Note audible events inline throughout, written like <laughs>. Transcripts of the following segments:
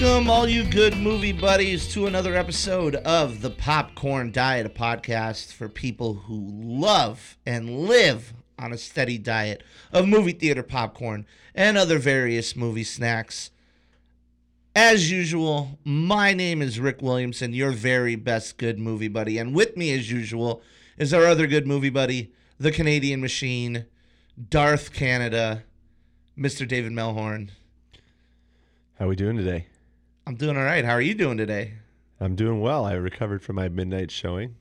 Welcome, all you good movie buddies, to another episode of the Popcorn Diet, a podcast for people who love and live on a steady diet of movie theater popcorn and other various movie snacks. As usual, my name is Rick Williamson, your very best good movie buddy. And with me, as usual, is our other good movie buddy, the Canadian Machine, Darth Canada, Mr. David Melhorn. How are we doing today? I'm doing all right. How are you doing today? I'm doing well. I recovered from my midnight showing.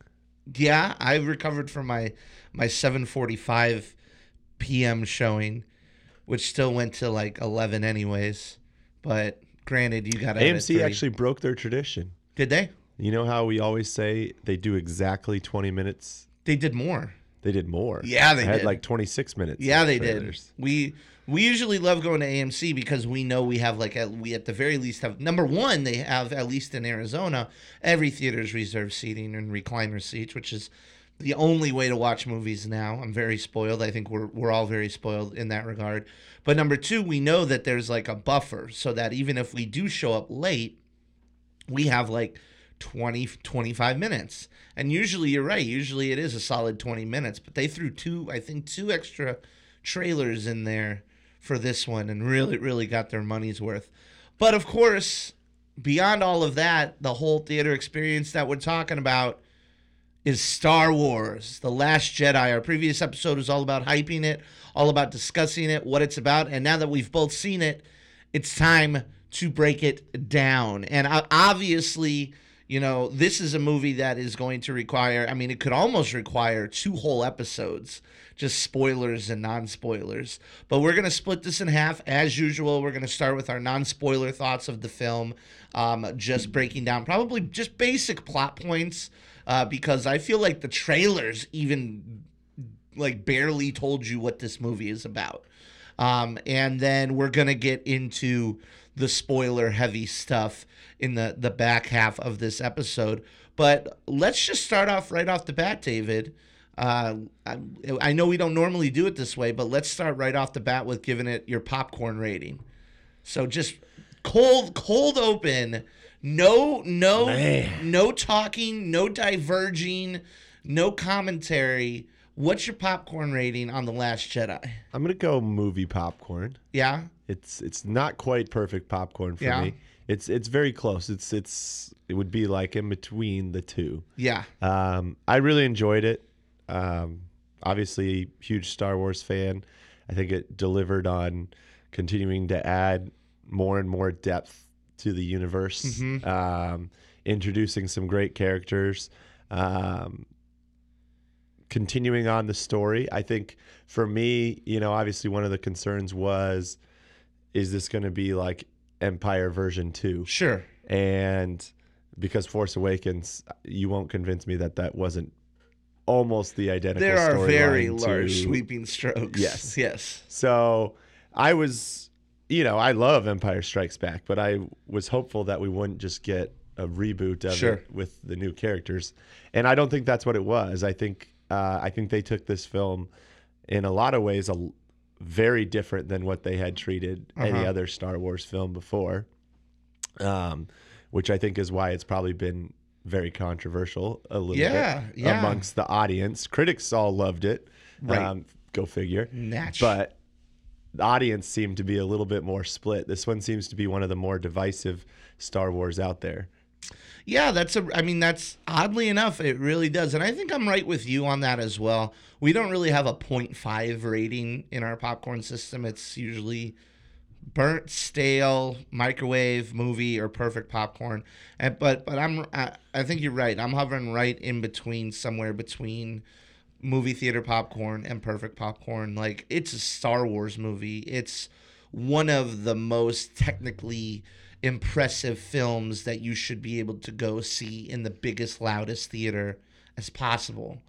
Yeah, I recovered from my my 7:45 p.m. showing, which still went to like 11 anyways. But granted, you got AMC actually broke their tradition. did they? You know how we always say they do exactly 20 minutes? They did more. They did more. Yeah, they had did. like 26 minutes. Yeah, they trailers. did. We we usually love going to AMC because we know we have like at, we at the very least have number one they have at least in Arizona every theater's reserved seating and recliner seats, which is the only way to watch movies now. I'm very spoiled. I think we're we're all very spoiled in that regard. But number two, we know that there's like a buffer so that even if we do show up late, we have like 20 25 minutes and usually you're right usually it is a solid 20 minutes but they threw two i think two extra trailers in there for this one and really really got their money's worth but of course beyond all of that the whole theater experience that we're talking about is Star Wars, The Last Jedi. Our previous episode was all about hyping it, all about discussing it, what it's about. And now that we've both seen it, it's time to break it down. And obviously, you know, this is a movie that is going to require, I mean, it could almost require two whole episodes, just spoilers and non spoilers. But we're going to split this in half. As usual, we're going to start with our non spoiler thoughts of the film, um, just breaking down probably just basic plot points. Uh, because I feel like the trailers even like barely told you what this movie is about. Um, and then we're gonna get into the spoiler heavy stuff in the the back half of this episode. But let's just start off right off the bat, David. Uh, I, I know we don't normally do it this way, but let's start right off the bat with giving it your popcorn rating. So just cold cold open no no Man. no talking no diverging no commentary what's your popcorn rating on the last jedi I'm going to go movie popcorn. yeah It's it's not quite perfect popcorn for Yeah. me. It's it's very close. It's it's it would be like in between the two. yeah Um, I really enjoyed it. Um, obviously, huge Star Wars fan. I think it delivered on continuing to add more and more depth to the universe, Mhm. um, introducing some great characters, um, continuing on the story. I think for me, you know, obviously one of the concerns was, is this going to be like Empire version two? sure and because Force Awakens, you won't convince me that that wasn't almost the identical. there are very large to- sweeping strokes Yes. yes So I was, you know, I love Empire Strikes Back, but I was hopeful that we wouldn't just get a reboot of Sure. it with the new characters, and I don't think that's what it was. I think uh, I think they took this film in a lot of ways a, very different than what they had treated any Uh-huh. other Star Wars film before. Um, which I think is why it's probably been very controversial a little Yeah, bit yeah. amongst the audience. Critics all loved it. Right. Um, go figure. Natch. But the audience seemed to be a little bit more split. This one seems to be one of the more divisive Star Wars out there. Yeah, that's a. I mean, that's oddly enough, it really does, and I think I'm right with you on that as well. We don't really have a 0.5 rating in our popcorn system. It's usually burnt, stale, microwave, movie, or perfect popcorn. And but but I'm I, I think you're right. I'm hovering right in between, somewhere between movie theater popcorn and perfect popcorn. Like it's a Star Wars movie. It's one of the most technically impressive films that you should be able to go see in the biggest loudest theater as possible.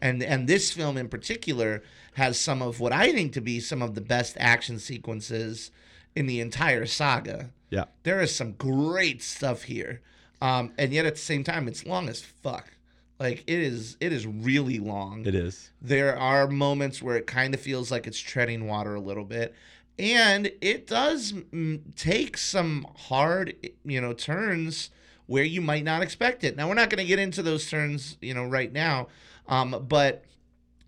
And and this film in particular has some of what I think to be some of the best action sequences in the entire saga. Yeah. There is some great stuff here. Um, and yet at the same time it's long as fuck. Like it is it is really long It is. there are moments where it kind of feels like it's treading water a little bit and it does mm, take some hard, you know, turns where you might not expect it. Now we're not going to get into those turns, you know, right now, um, but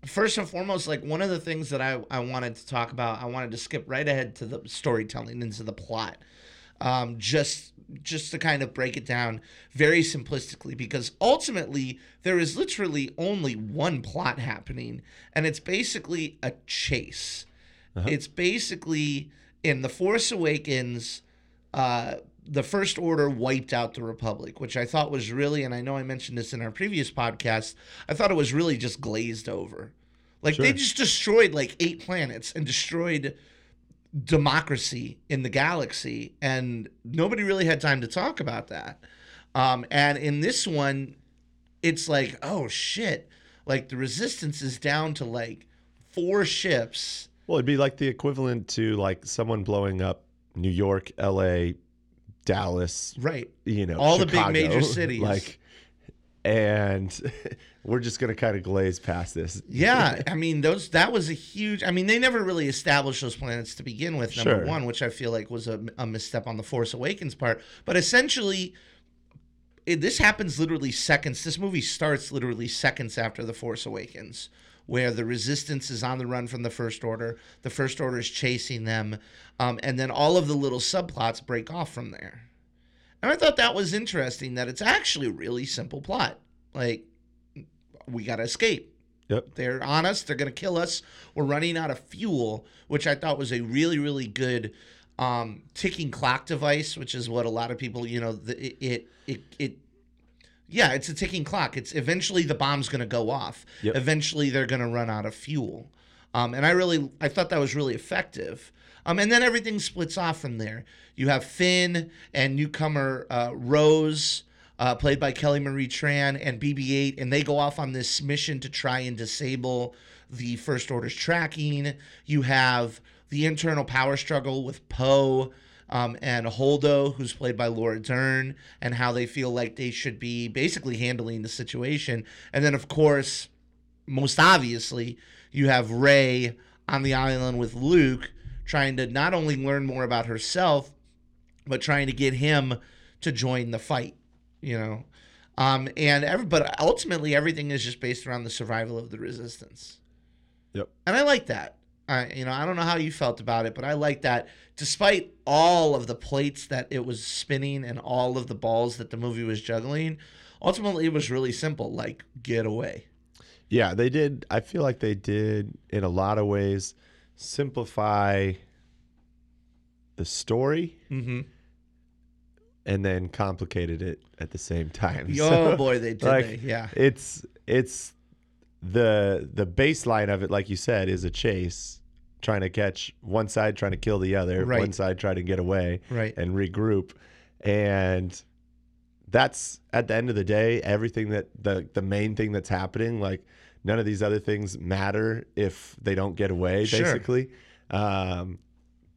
first and foremost, like one of the things that I, I wanted to talk about, I wanted to skip right ahead to the storytelling into the plot. Um, just just to kind of break it down very simplistically because ultimately there is literally only one plot happening and it's basically a chase it's basically in the force awakens uh, the first order wiped out the republic which i thought was really and i know i mentioned this in our previous podcast i thought it was really just glazed over. Like they just destroyed like eight planets and destroyed democracy in the galaxy and nobody really had time to talk about that. Um, and in this one it's like oh shit. Like the resistance is down to like four ships. Well, it'd be like the equivalent to like someone blowing up New York, L.A., Dallas, right you know, All the big major <laughs> cities. like, and <laughs> we're just gonna kind of glaze past this. yeah <laughs> i mean those that was a huge i mean they never really established those planets to begin with number Sure. one which i feel like was a, a misstep on the force awakens part but essentially it, this happens literally seconds this movie starts literally seconds after the force awakens where the resistance is on the run from the first order the first order is chasing them um, and then all of the little subplots break off from there and i thought that was interesting that it's actually a really simple plot like we got to escape Yep. they're on us. They're going to kill us. We're running out of fuel, which I thought was a really, really good um, ticking clock device, which is what a lot of people, you know, the, it, it, it, it, yeah, it's a ticking clock. It's eventually the bomb's going to go off. Yep. Eventually they're going to run out of fuel. Um, and I really, I thought that was really effective. Um, and then everything splits off from there. You have Finn and newcomer uh, Rose, uh, played by Kelly Marie Tran, and BB-8, and they go off on this mission to try and disable the First Order's tracking. You have the internal power struggle with Poe um, and Holdo, who's played by Laura Dern, and how they feel like they should be basically handling the situation. And then, of course, most obviously, you have Rey on the island with Luke, trying to not only learn more about herself, but trying to get him to join the fight. You know, um, and every, but ultimately, everything is just based around the survival of the resistance. Yep. And I like that. I, you know, I don't know how you felt about it, but I like that. Despite all of the plates that it was spinning and all of the balls that the movie was juggling, ultimately it was really simple. Like, get away. Yeah, they did. I feel like they did in a lot of ways simplify the story Mm-hmm. and then complicated it at the same time. Oh So, boy, they did. like, they, yeah. it's it's the the baseline of it, like you said, is a chase, trying to catch one side, trying to kill the other, Right. one side trying to get away Right. and regroup, and that's at the end of the day everything that the the main thing that's happening. Like none of these other things matter if they don't get away, Sure. basically. Um,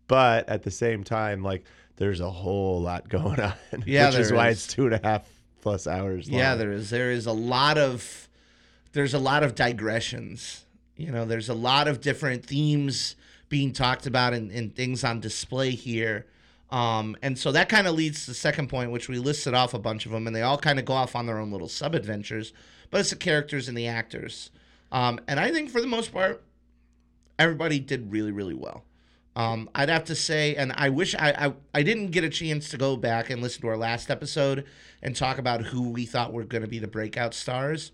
but at the same time, like there's a whole lot going <laughs> on, Yeah, which is why is. it's two and a half plus hours. Long. Yeah, there is. There is a lot of there's a lot of digressions. You know, there's a lot of different themes being talked about and, and things on display here. Um, and so that kind of leads to the second point, which we listed off a bunch of them, and they all kind of go off on their own little sub adventures. But it's the characters and the actors. Um, and I think for the most part, everybody did really, really well. Um, I'd have to say, and I wish I, I I didn't get a chance to go back and listen to our last episode and talk about who we thought were going to be the breakout stars.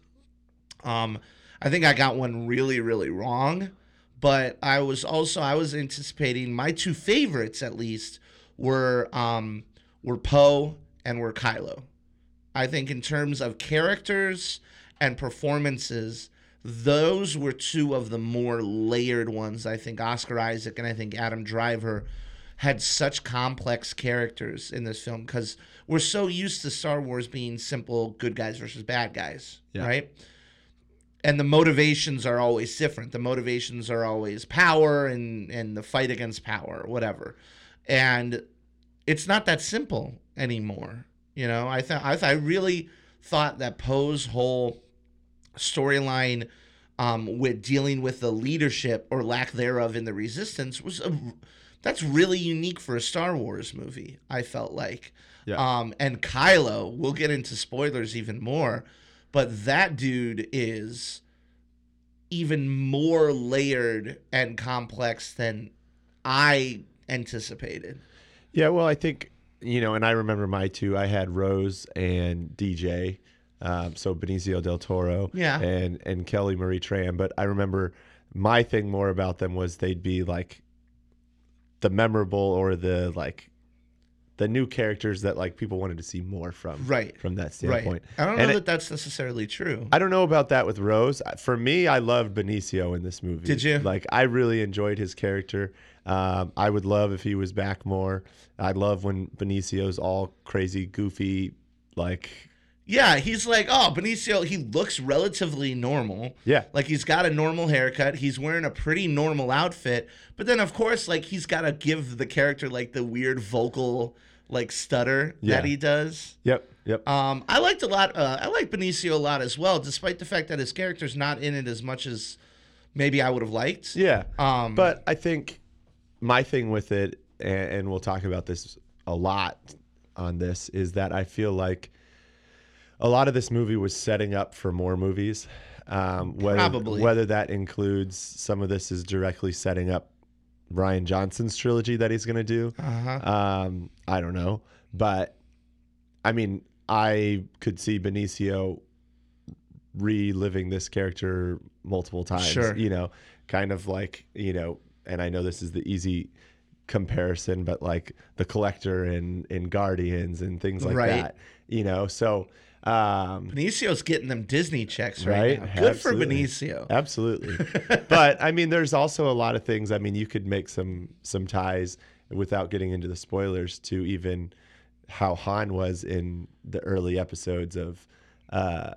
Um, I think I got one really, really wrong, but I was also I was anticipating my two favorites at least were um, were Poe and were Kylo. I think in terms of characters and performances, those were two of the more layered ones. I think Oscar Isaac and I think Adam Driver had such complex characters in this film because we're so used to Star Wars being simple good guys versus bad guys, Yeah. right? And the motivations are always different. The motivations are always power and and the fight against power, whatever. And it's not that simple anymore. You know, I thought I, th- I really thought that Poe's whole storyline um, with dealing with the leadership or lack thereof in the resistance was a, that's really unique for a Star Wars movie. I felt like, Yeah. um, and Kylo. We'll get into spoilers even more, but that dude is even more layered and complex than I anticipated. Yeah, well, I think you know, and I remember my two. I had Rose and DJ, um, so Benicio del Toro, Yeah. and and Kelly Marie Tran. But I remember my thing more about them was they'd be like the memorable or the like the new characters that like people wanted to see more from. Right. From that standpoint Right. I don't know And it- that that's necessarily true. I don't know about that with Rose. For me, I loved Benicio in this movie. Did you? Like, I really enjoyed his character. Um, I would love if he was back more. I love when Benicio's all crazy, goofy, like, Yeah, he's like, oh, Benicio, he looks relatively normal. yeah, Like he's got a normal haircut. He's wearing a pretty normal outfit. But then of course, like he's got to give the character like the weird vocal like stutter Yeah. that he does. yep, yep. Um, I liked a lot. Uh, I like Benicio a lot as well, despite the fact that his character's not in it as much as maybe I would have liked. yeah. Um, But I think my thing with it, and, and we'll talk about this a lot on this, is that I feel like a lot of this movie was setting up for more movies. Um, whether, Probably. whether that includes some of this is directly setting up Rian Johnson's trilogy that he's going to do. uh-huh. Um, I don't know, but I mean, I could see Benicio reliving this character multiple times. Sure. You know, kind of like you know, and I know this is the easy comparison, but like the collector in in Guardians and things like Right. that. You know, so um, Benicio's getting them Disney checks right, Right? now. Good Absolutely. for Benicio. Absolutely. <laughs> but I mean, there's also a lot of things. I mean, you could make some some ties without getting into the spoilers to even how Han was in the early episodes of uh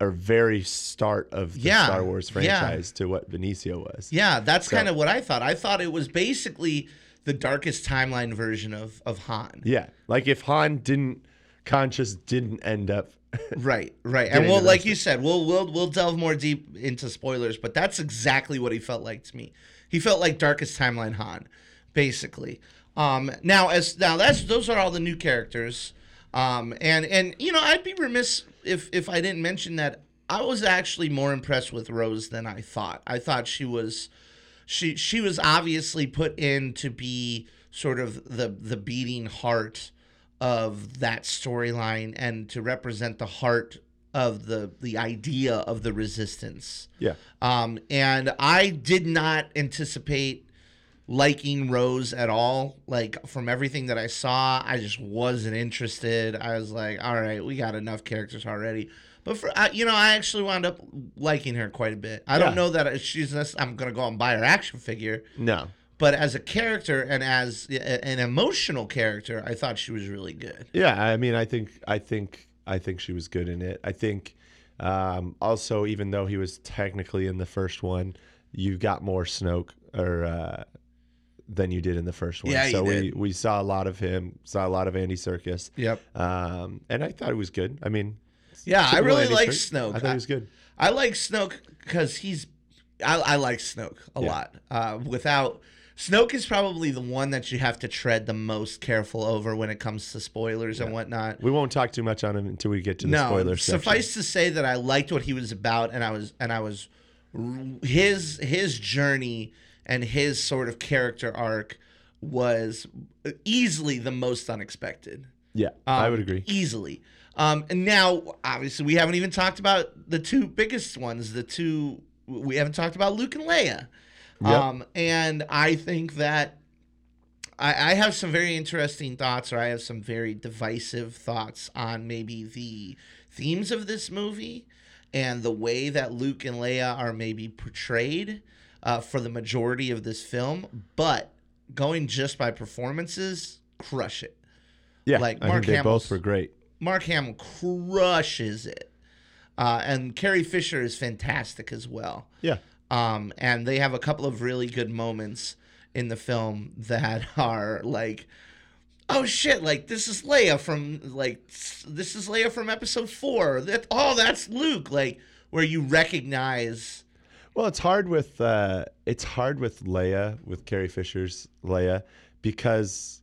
or very start of the Yeah, Star Wars yeah. franchise to what Benicio was. Yeah, that's So- kind of what I thought. I thought it was basically the darkest timeline version of of Han. Yeah. Like if Han didn't conscious didn't end up <laughs> Right, right. And we'll like you said, we'll we'll we'll delve more deep into spoilers, but that's exactly what he felt like to me. He felt like darkest timeline Han, basically. Um now as now that's those are all the new characters. Um and and you know, I'd be remiss if if I didn't mention that I was actually more impressed with Rose than I thought. I thought she was she she was obviously put in to be sort of the the beating heart of that storyline and to represent the heart of the the idea of the resistance. Yeah. Um, and I did not anticipate liking Rose at all. Like from everything that I saw, I just wasn't interested. I was like, all right, we got enough characters already. But for uh, you know, I actually wound up liking her quite a bit. I don't know that she's. necess- I'm gonna go and buy her action figure, No. But as a character and as an emotional character, I thought she was really good. Yeah, I mean, I think, I think, I think she was good in it. I think, um, also, even though he was technically in the first one, you got more Snoke or uh, than you did in the first one. Yeah, so we we saw a lot of him, saw a lot of Andy Serkis, Yep. um, and I thought it was good. I mean, Yeah, I really like. Snoke. I thought he was good. I like Snoke because he's. I, I like Snoke a Yeah. lot. Uh, without Snoke is probably the one that you have to tread the most careful over when it comes to spoilers and whatnot. We won't talk too much on him until we get to the spoilers. no, section. suffice to say that I liked what he was about, and I was and I was his his journey and his sort of character arc was easily the most unexpected. Yeah, I Um, would agree. Easily. Um, and now, obviously, we haven't even talked about the two biggest ones. The two we haven't talked about Luke and Leia. Yep. Um, and I think that I, I have some very interesting thoughts, or I have some very divisive thoughts on maybe the themes of this movie and the way that Luke and Leia are maybe portrayed uh, for the majority of this film. But going just by performances, crush it. Yeah, like I Mark think they both were great. Mark Hamill crushes it. Uh, and Carrie Fisher is fantastic as well. Yeah, Um, and they have a couple of really good moments in the film that <laughs> are like, oh shit, like this is Leia from like this is Leia from episode four. That oh that's Luke, like where you recognize Well, it's hard with uh, it's hard with Leia with Carrie Fisher's Leia because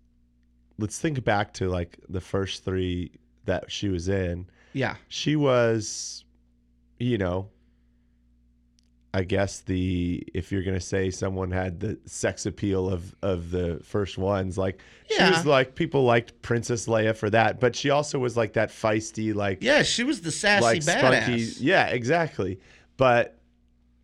let's think back to like the first three that she was in. Yeah. She was, you know, I guess the if you're gonna say someone had the sex appeal of of the first ones, like she was like people liked Princess Leia for that, but she also was like that feisty, like Yeah, she was the sassy like badass. spunky. Yeah, exactly. But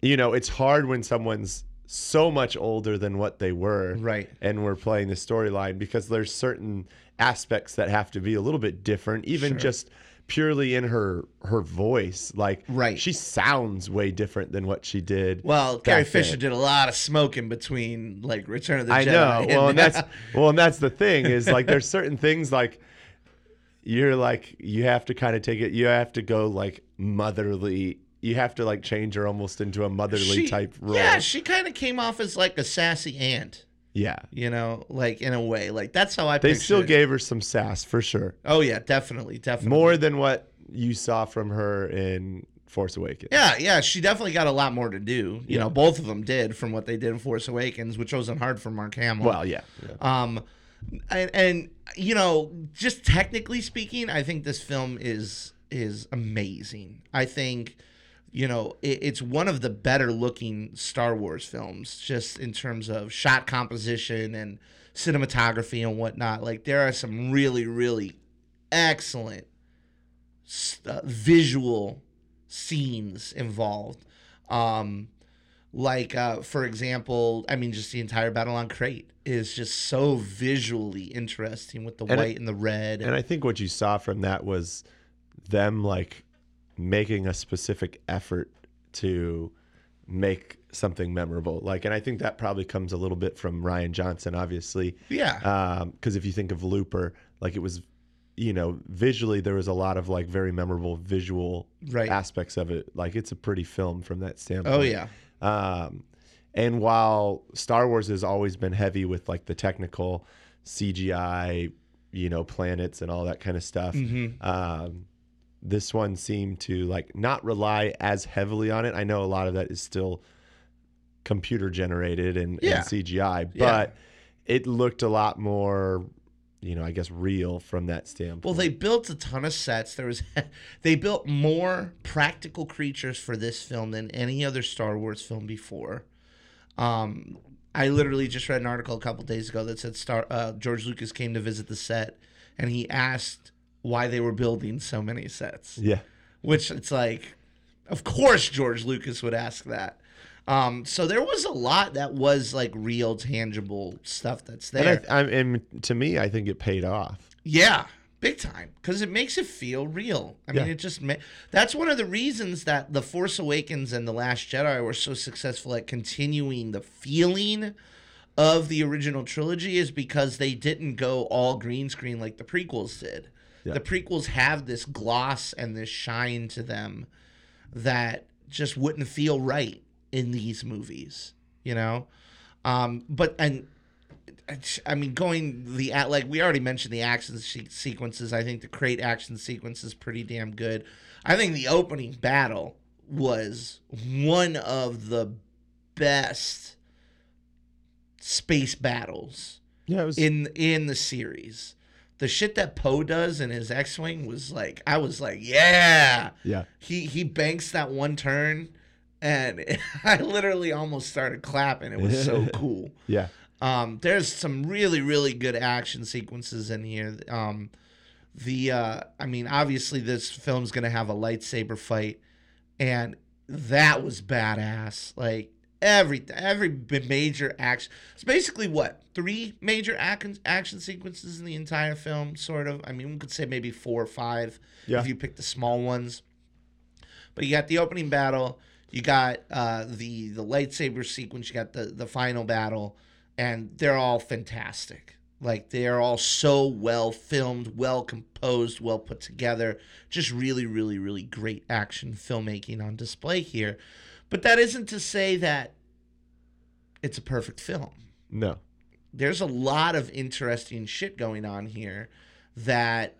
you know, it's hard when someone's so much older than what they were, Right. And we're playing the storyline because there's certain aspects that have to be a little bit different, even Sure. just purely in her her voice. Like, Right. she sounds way different than what she did. Well, Carrie Fisher then. did a lot of smoking between like Return of the I Jedi. know. Well, and and- that's <laughs> well, and that's the thing is like there's certain things like you're like you have to kind of take it. You have to go like motherly. You have to like change her almost into a motherly she, type role. Yeah, she kind of came off as like a sassy aunt, Yeah. you know, like in a way. Like that's how I They still it. gave her some sass for sure. Oh yeah, definitely, definitely. More than what you saw from her in Force Awakens. Yeah, yeah, she definitely got a lot more to do. You Yeah. know, both of them did from what they did in Force Awakens, which wasn't hard for Mark Hamill. Well, yeah. yeah. Um, and, and you know, just technically speaking, I think this film is is amazing. I think, you know, it, it's one of the better looking Star Wars films, just in terms of shot composition and cinematography and whatnot. Like there are some really, really excellent uh, visual scenes involved. Um, like uh, for example, I mean, just the entire battle on Crait is just so visually interesting with the And white it- and the red. And I think what you saw from that was them like making a specific effort to make something memorable. Like, and I think that probably comes a little bit from Rian Johnson, obviously. yeah, Because if you think of Looper, like it was, you know, visually there was a lot of like very memorable visual right. aspects of it. Like it's a pretty film from that standpoint. Oh yeah, Um, and while Star Wars has always been heavy with like the technical CGI, you know, planets and all that kind of stuff, hmm um, this one seemed to like not rely as heavily on it. I know a lot of that is still computer generated and, Yeah. and CGI, Yeah. but it looked a lot more, you know, I guess real from that standpoint. Well, they built a ton of sets. There was, <laughs> they built more practical creatures for this film than any other Star Wars film before. Um, I literally just read an article a couple days ago that said Star uh, George Lucas came to visit the set, and he asked why they were building so many sets. yeah. Which it's like, of course George Lucas would ask that. Um, so there was a lot that was like real, tangible stuff that's there. And, I, I, and to me, I think it paid off. Yeah, big time because it makes it feel real. I mean, it just ma- that's one of the reasons that the Force Awakens and the Last Jedi were so successful at continuing the feeling of the original trilogy is because they didn't go all green screen like the prequels did. Yeah. The prequels have this gloss and this shine to them that just wouldn't feel right in these movies, you know. Um, but and I mean, going the at like we already mentioned the action se- sequences. I think the Crait action sequence is pretty damn good. I think the opening battle was one of the best space battles Yeah, was. in in the series. The shit that Poe does in his X-wing was like I was like, yeah. yeah. He he banks that one turn and <laughs> I literally almost started clapping. It was so <laughs> cool. Yeah. Um, there's some really, really good action sequences in here. Um, the uh, I mean, obviously this film's gonna have a lightsaber fight, and that was badass. Like every every major action. It's basically what three major action action sequences in the entire film, sort of. I mean, we could say maybe four or five Yeah. if you pick the small ones. But you got the opening battle, you got uh, the the lightsaber sequence, you got the the final battle, and they're all fantastic. Like they are all so well filmed, well composed, well put together. Just really, really, really great action filmmaking on display here. But that isn't to say that it's a perfect film No. there's a lot of interesting shit going on here that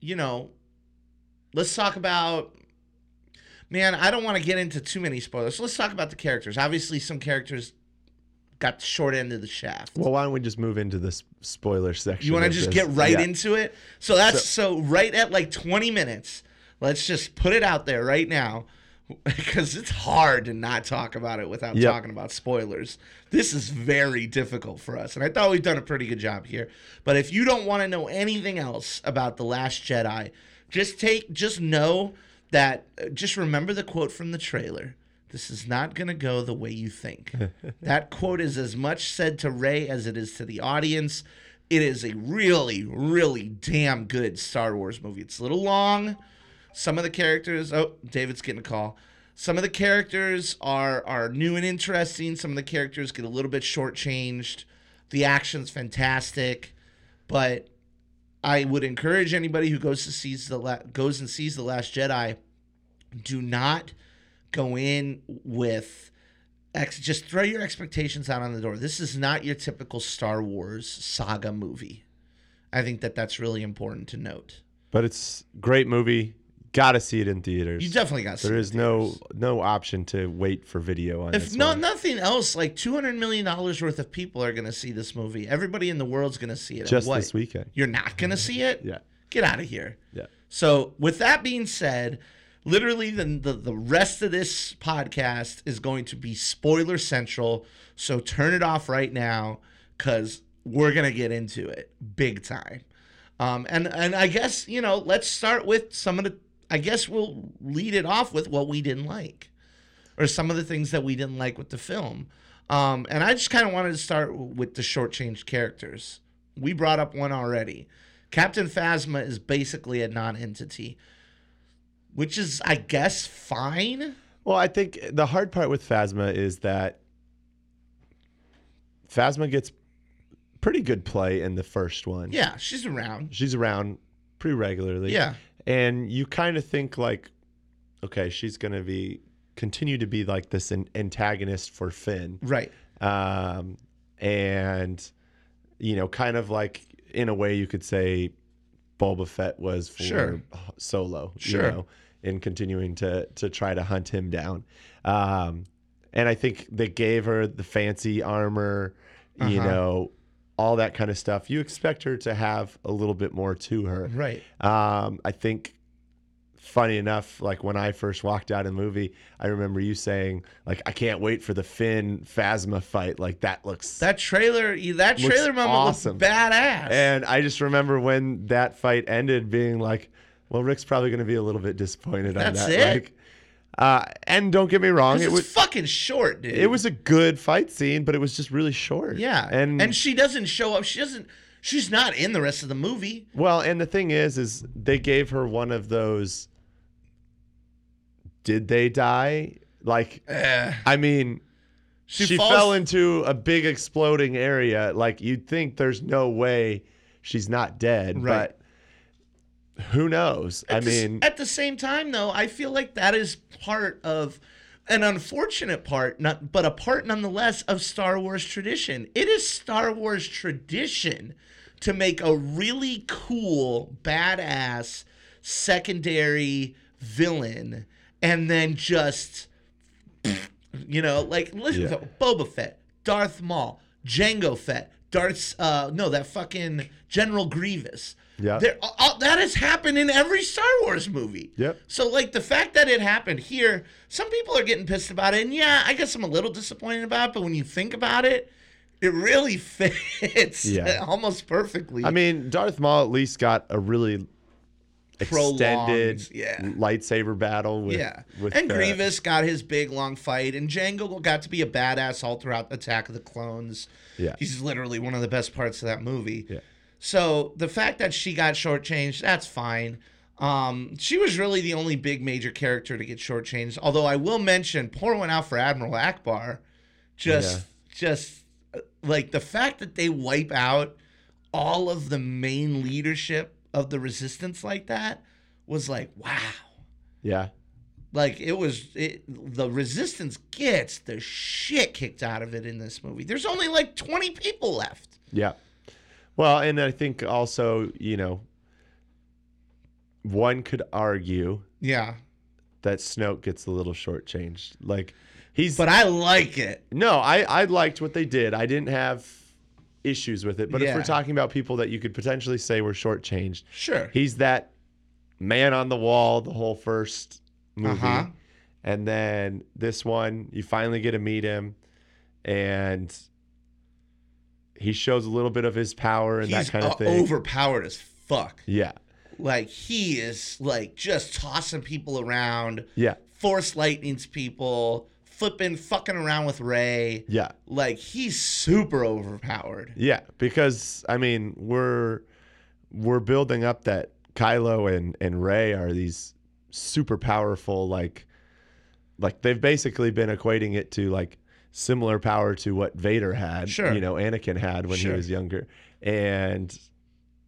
you know let's talk about man, I don't want to get into too many spoilers. So let's talk about the characters. Obviously, some characters got the short end of the shaft. Well, why don't we just move into this spoiler section? You want to just this? get right Yeah. into it? So that's so, right at like 20 minutes. Let's just put it out there right now <laughs> because it's hard to not talk about it without Yep. talking about spoilers. This is very difficult for us. And I thought we've done a pretty good job here. But if you don't want to know anything else about The Last Jedi, just take just know that uh, just remember the quote from the trailer. This is not going to go the way you think. <laughs> that quote is as much said to Rey as it is to the audience. It is a really, really damn good Star Wars movie. It's a little long. Some of the characters, oh, David's getting a call. Some of the characters are are new and interesting. Some of the characters get a little bit shortchanged. The action's fantastic, but I would encourage anybody who goes to sees the la- goes and sees the Last Jedi, do not go in with ex- just throw your expectations out on the door. This is not your typical Star Wars saga movie. I think that that's really important to note. But it's great movie. Got to see it in theaters. You definitely got. to there see is no no option to wait for video on If this no one. nothing else, like two hundred million dollars worth of people are going to see this movie. Everybody in the world's going to see it. just this weekend. You're not going to see it. Yeah, Get out of here. yeah. So, with that being said, literally the, the the rest of this podcast is going to be spoiler central. So turn it off right now because we're gonna get into it big time. Um, and and I guess you know let's start with some of the. I guess we'll lead it off with what we didn't like, or some of the things that we didn't like with the film. Um, and I just kind of wanted to start with the shortchanged characters. We brought up one already. Captain Phasma is basically a non-entity, which is, I guess, fine. Well, I think the hard part with Phasma is that Phasma gets pretty good play in the first one. Yeah, she's around. She's around pretty regularly. Yeah, And you kind of think like, okay, she's gonna be continue to be like this an antagonist for Finn. right. um, and you know, kind of like in a way you could say Boba Fett was for Sure. Solo, Sure. you know, in continuing to to try to hunt him down. Um, and I think they gave her the fancy armor, you Uh-huh. know, all that kind of stuff. You expect her to have a little bit more to her. Right. Um, I think funny enough, like when I first walked out of the movie, I remember you saying, like, I can't wait for the Finn Phasma fight. Like that looks That trailer, that Looks trailer moment awesome. looked badass. and I just remember when that fight ended being like, well, Rick's probably gonna be a little bit disappointed That's on that. it? Like uh, and don't get me wrong, it was fucking short, dude. it was a good fight scene, but it was just really short. yeah, And and she doesn't show up. She doesn't. She's not in the rest of the movie. Well, and the thing is, is they gave her one of those. Did they die? Like, Eh. I mean, She, she, falls, fell into a big exploding area. Like, you'd think there's no way she's not dead, Right. Who knows? I the mean, at the same time, though, I feel like that is part of an unfortunate part, not but a part nonetheless of Star Wars tradition. It is Star Wars tradition to make a really cool, badass secondary villain, and then just <laughs> you know, like listen Yeah. to Boba Fett, Darth Maul, Jango Fett, Darth uh no, that fucking General Grievous. Yeah. There, all, that has happened in every Star Wars movie. Yep. So, like, the fact that it happened here, some people are getting pissed about it. And yeah, I guess I'm a little disappointed about it. But when you think about it, it really <laughs> fits Yeah. <laughs> almost perfectly. I mean, Darth Maul at least got a really extended Prolonged, yeah. lightsaber battle with, yeah. with and uh, Grievous got his big, long fight. And Jango got to be a badass all throughout Attack of the Clones. Yeah. He's literally one of the best parts of that movie. Yeah. So the fact that she got shortchanged, that's fine. Um, she was really the only big major character to get shortchanged. Although I will mention, poor one out for Admiral Ackbar. Just, just uh, like the fact that they wipe out all of the main leadership of the resistance like that was like, wow. Yeah. Like it was, it, the resistance gets the shit kicked out of it in this movie. There's only like 20 people left. Yeah. Well, and I think also, you know, one could argue Yeah. that Snoke gets a little shortchanged. Like he's But I like it. no, I I liked what they did. I didn't have issues with it. But if Yeah. we're talking about people that you could potentially say were shortchanged, Sure. he's that man on the wall the whole first movie. Uh-huh. And then this one, you finally get to meet him, and he shows a little bit of his power and He's that kind of uh, thing. overpowered as fuck. Yeah, Like he is like just tossing people around, yeah, force lightnings people, flipping, fucking around with Rey. yeah, Like he's super overpowered. yeah. Because I mean, we're we're building up that Kylo and and Rey are these super powerful like like they've basically been equating it to like similar power to what Vader had, Sure. you know, Anakin had when Sure. he was younger. And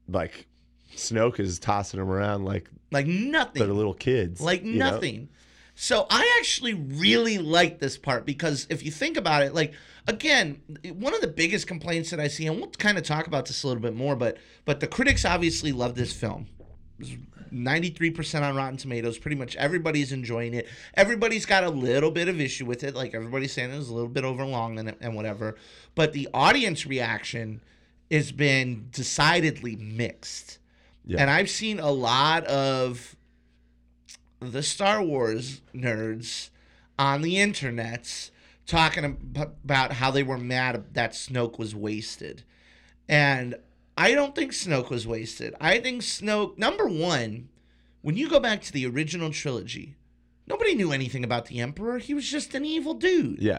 like Snoke is tossing them around like Like nothing. they're little kids. like you know? nothing. So I actually really like this part because if you think about it, like again, one of the biggest complaints that I see, and we'll kind of talk about this a little bit more, but but the critics obviously love this film. Ninety-three percent on Rotten Tomatoes. Pretty much everybody's enjoying it. Everybody's got a little bit of issue with it. Like everybody's saying it was a little bit overlong and, and whatever. But the audience reaction has been decidedly mixed. Yeah. And I've seen a lot of the Star Wars nerds on the internets talking about how they were mad that Snoke was wasted. And I don't think Snoke was wasted. I think Snoke, number one, when you go back to the original trilogy, nobody knew anything about the Emperor. He was just an evil dude. Yeah.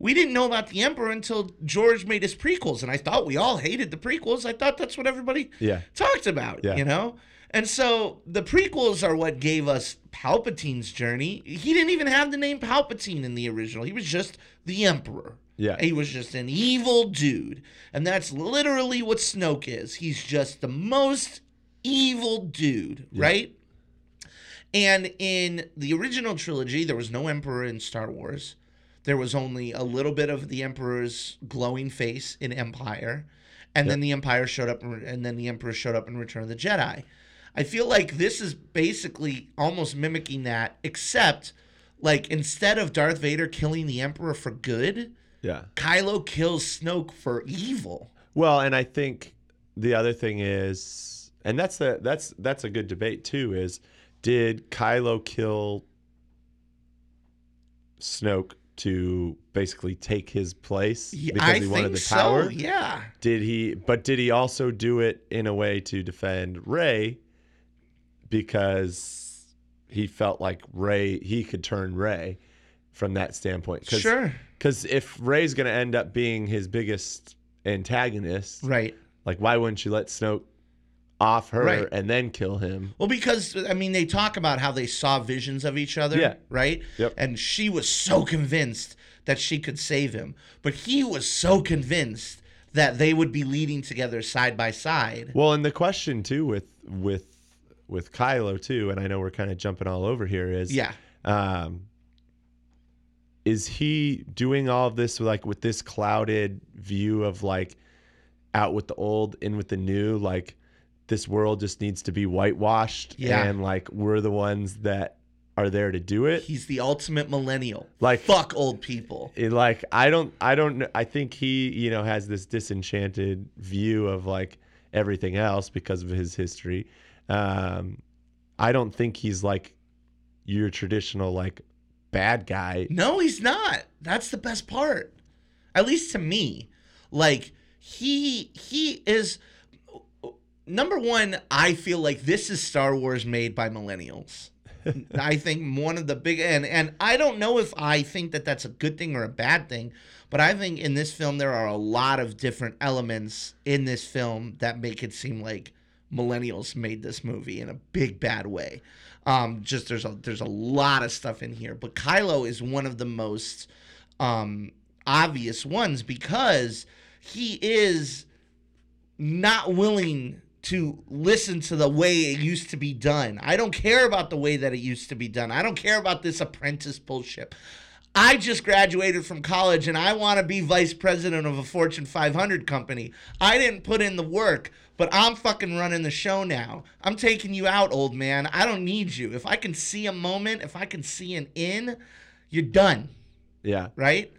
We didn't know about the Emperor until George made his prequels, and I thought we all hated the prequels. I thought that's what everybody Yeah. talked about, Yeah. you know? And so the prequels are what gave us Palpatine's journey. He didn't even have the name Palpatine in the original. He was just the Emperor. Yeah. He was just an evil dude. And that's literally what Snoke is. He's just the most evil dude, right? And in the original trilogy, there was no Emperor in Star Wars. There was only a little bit of the Emperor's glowing face in Empire. And then the Empire showed up, and then the Emperor showed up in Return of the Jedi. I feel like this is basically almost mimicking that, except like instead of Darth Vader killing the Emperor for good, Yeah. Kylo kills Snoke for evil. Well, and I think the other thing is, and that's the that's that's a good debate too. Is did Kylo kill Snoke to basically take his place because I he wanted the so. power? Yeah. Did he? But did he also do it in a way to defend Rey because he felt like Rey he could turn Rey from that standpoint? Cause, Sure. Because if Rey's going to end up being his biggest antagonist, Right. like why wouldn't you let Snoke off her Right. and then kill him? Well, because I mean, they talk about how they saw visions of each other, Yeah. right? Yep. And she was so convinced that she could save him, but he was so convinced that they would be leading together side by side. Well, and the question too with with with Kylo too, and I know we're kind of jumping all over here is Yeah. um, is he doing all of this like with this clouded view of like out with the old, in with the new, like this world just needs to be whitewashed, Yeah. and like we're the ones that are there to do it. He's the ultimate millennial. Like Fuck old people. it, like I don't I don't I think he you know has this disenchanted view of like everything else because of his history. Um, I don't think he's like your traditional like bad guy. No, he's not. That's the best part. At least to me. Like he he is number 1, I feel like this is Star Wars made by millennials. <laughs> I think one of the big and and I don't know if I think that that's a good thing or a bad thing, but I think in this film there are a lot of different elements in this film that make it seem like millennials made this movie in a big bad way. Um, just there's a there's a lot of stuff in here, but Kylo is one of the most um, obvious ones because he is not willing to listen to the way it used to be done. I don't care about the way that it used to be done. I don't care about this apprentice bullshit. I just graduated from college and I want to be vice president of a Fortune 500 company. I didn't put in the work but I'm fucking running the show now. I'm taking you out, old man. I don't need you. If I can see a moment, if I can see an in, you're done, Yeah. right?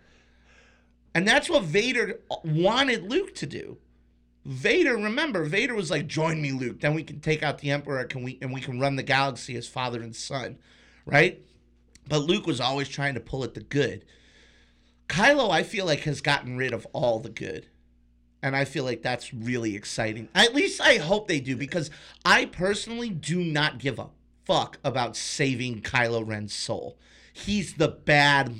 And that's what Vader wanted Luke to do. Vader, remember, Vader was like, "Join me, Luke. Then we can take out the Emperor. Can we and we can run the galaxy as father and son, right?" But Luke was always trying to pull at the good. Kylo, I feel like, has gotten rid of all the good. And I feel like that's really exciting. At least I hope they do, because I personally do not give a fuck about saving Kylo Ren's soul. He's the bad,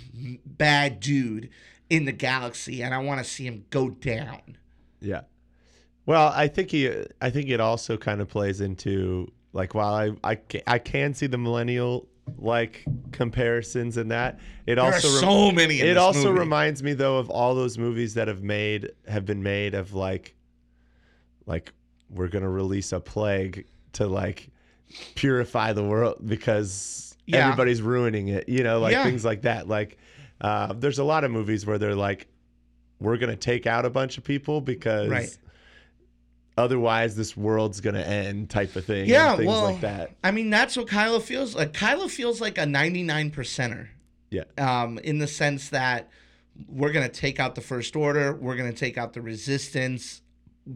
bad dude in the galaxy, and I want to see him go down. Yeah. Well, I think he. I think it also kind of plays into like while I I can, I can see the millennial like comparisons and that. It There also rem- so many. It also movie. reminds me though of all those movies that have made have been made of like like we're gonna release a plague to like purify the world because Yeah. everybody's ruining it you know like Yeah. things like that like uh, there's a lot of movies where they're like we're gonna take out a bunch of people because Right. Otherwise this world's gonna end type of thing Yeah, and things well, like that I mean, that's what Kylo feels like. Kylo feels like a 99 percenter. Yeah. Um, in the sense that we're gonna take out the First Order, we're gonna take out the Resistance,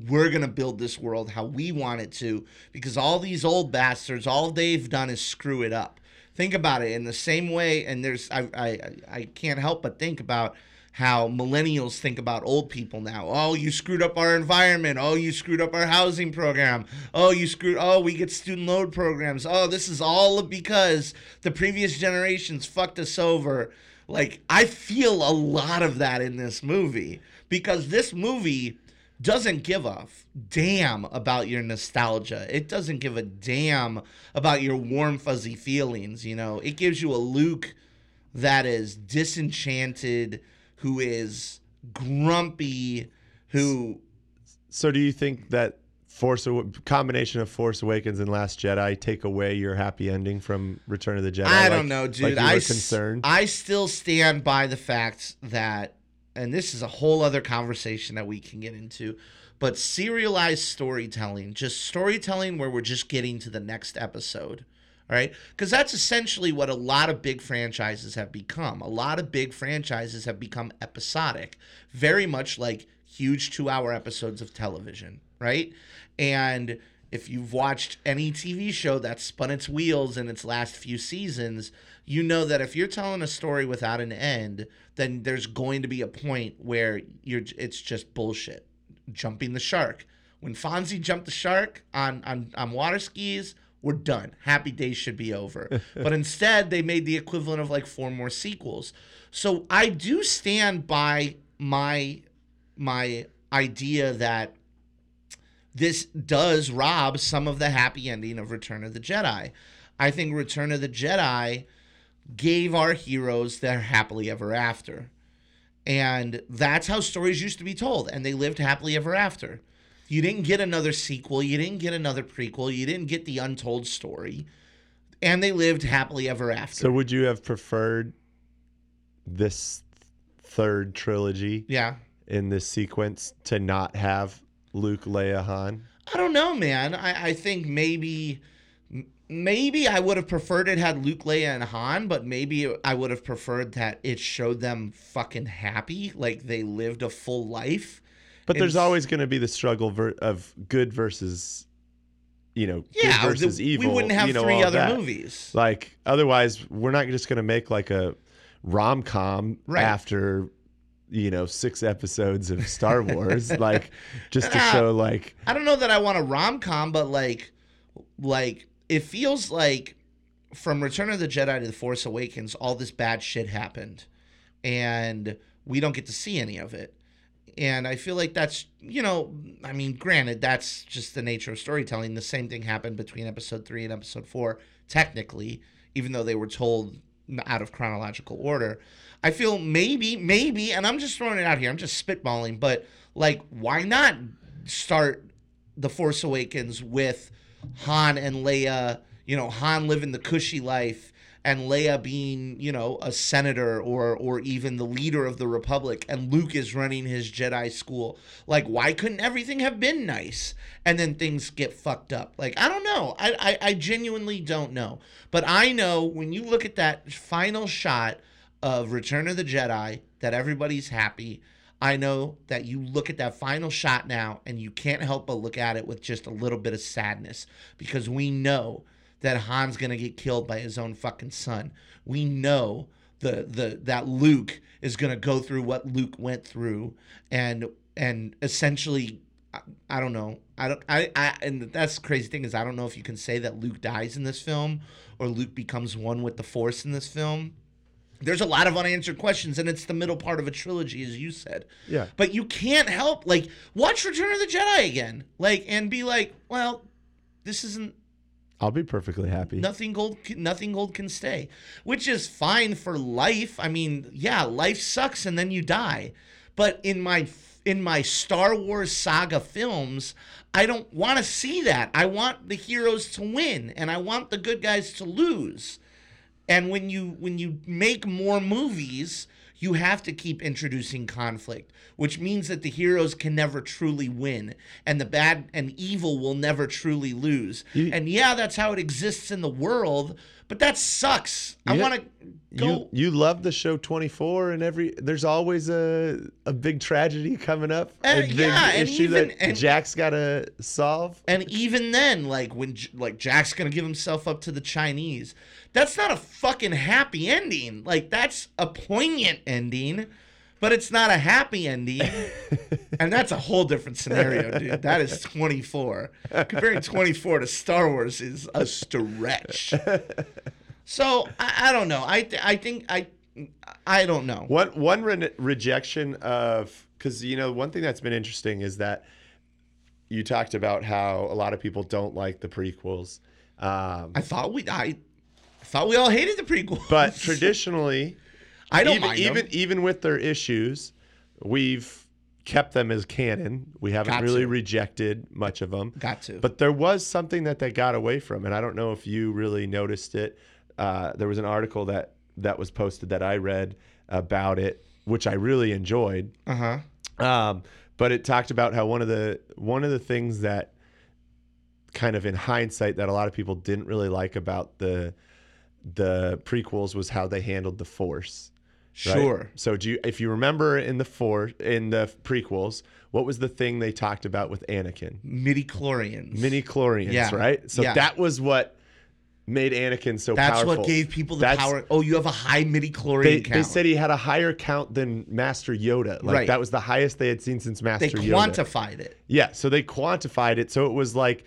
we're gonna build this world how we want it to, because all these old bastards, all they've done is screw it up. Think about it in the same way, and there's I I I can't help but think about how millennials think about old people now. Oh, you screwed up our environment. Oh, you screwed up our housing program. Oh, you screwed. Oh, we get student loan programs. Oh, this is all because the previous generations fucked us over. Like I feel a lot of that in this movie because this movie doesn't give a damn about your nostalgia. It doesn't give a damn about your warm fuzzy feelings, you know. It gives you a Luke that is disenchanted, who is grumpy, who so do you think that Force combination of Force Awakens and Last Jedi take away your happy ending from Return of the Jedi? I Like- don't know, dude. Like I concerned. I still stand by the fact that, and this is a whole other conversation that we can get into, but serialized storytelling, just storytelling where we're just getting to the next episode. All right. Because that's essentially what a lot of big franchises have become. A lot of big franchises have become episodic, very much like huge two hour episodes of television. Right. And if you've watched any TV show that's spun its wheels in its last few seasons, you know that if you're telling a story without an end, then there's going to be a point where you're it's just bullshit. Jumping the shark. When Fonzie jumped the shark on on, on water skis, we're done. Happy days should be over. <laughs> but instead, they made the equivalent of like four more sequels. So I do stand by my my idea that this does rob some of the happy ending of Return of the Jedi. I think Return of the Jedi gave our heroes their happily ever after. And that's how stories used to be told. And they lived happily ever after. You didn't get another sequel. You didn't get another prequel. You didn't get the untold story. And they lived happily ever after. so would you have preferred this third trilogy yeah. in this sequence to not have Luke, Leia, Han? I don't know, man. I, I think maybe maybe I would have preferred it had Luke, Leia, and Han, but maybe I would have preferred that it showed them fucking happy, like they lived a full life. But there's always going to be the struggle ver- of good versus, you know, Yeah, good versus the- evil. we wouldn't have you know, three other that. movies. Like otherwise, we're not just going to make like a rom com Right. after you know six episodes of Star <laughs> Wars, like just to show like I don't know that I want a rom com, but like, like it feels like from Return of the Jedi to the Force Awakens, all this bad shit happened, and we don't get to see any of it. And I feel like that's you know, I mean, granted, that's just the nature of storytelling. The same thing happened between Episode three and Episode four, technically, even though they were told out of chronological order. I feel maybe, maybe, and I'm just throwing it out here. I'm just spitballing, but like, why not start the Force Awakens with Han and Leia? You know, Han living the cushy life, and Leia being, you know, a senator or or even the leader of the Republic and Luke is running his Jedi school. Like why couldn't everything have been nice? And then things get fucked up. Like I don't know. I I, I genuinely don't know. But I know when you look at that final shot of Return of the Jedi that everybody's happy. I know that you look at that final shot now and you can't help but look at it with just a little bit of sadness because we know that Han's gonna get killed by his own fucking son. We know the the that Luke is gonna go through what Luke went through and and essentially I, I don't know. I don't I, I and that's the crazy thing is I don't know if you can say that Luke dies in this film or Luke becomes one with the force in this film there's a lot of unanswered questions and it's the middle part of a trilogy as you said Yeah. but you can't help like watch return of the jedi again like and be like well this isn't I'll be perfectly happy. nothing gold nothing gold can stay which is fine for life. I mean yeah life sucks and then you die. But in my in my star wars saga films i don't want to see that. I want the heroes to win and i want the good guys to lose. And when you when you make more movies, you have to keep introducing conflict, which means that the heroes can never truly win and the bad and evil will never truly lose. You- and yeah, that's how it exists in the world, but that sucks. I want to go You you love the show 24 and every there's always a a big tragedy coming up, Uh, a big yeah, and issue even- that and- Jack's got to solve. And even then, like when like Jack's gonna give himself up to the Chinese, that's not a fucking happy ending. Like that's a poignant ending, but it's not a happy ending. <laughs> and that's a whole different scenario, dude. That is 24. Comparing 24 to Star Wars is a stretch. So I, I don't know. I th- I think I I don't know. One one re- rejection of because you know one thing that's been interesting is that you talked about how a lot of people don't like the prequels, um, I thought we I, I thought we all hated the prequels. but traditionally, I don't even mind even them. even with their issues, we've kept them as canon. We haven't Got really to. rejected much of them. Got to. But there was something that they got away from, and I don't know if you really noticed it. Uh, there was an article that that was posted that I read about it, which I really enjoyed. uh huh. Um, but it talked about how one of the one of the things that kind of in hindsight that a lot of people didn't really like about the the prequels was how they handled the force. Right? Sure. So do you if you remember in the four in the prequels, what was the thing they talked about with Anakin? Midichlorians. Mini chlorians, Yeah. right? So Yeah. that was what made Anakin so That's powerful. what gave people the That's- power. Oh, you have a high midi They, chlorian count. they said he had a higher count than Master Yoda. Like Right. that was the highest they had seen since Master they Yoda. quantified it. Yeah, so they quantified it. So it was like,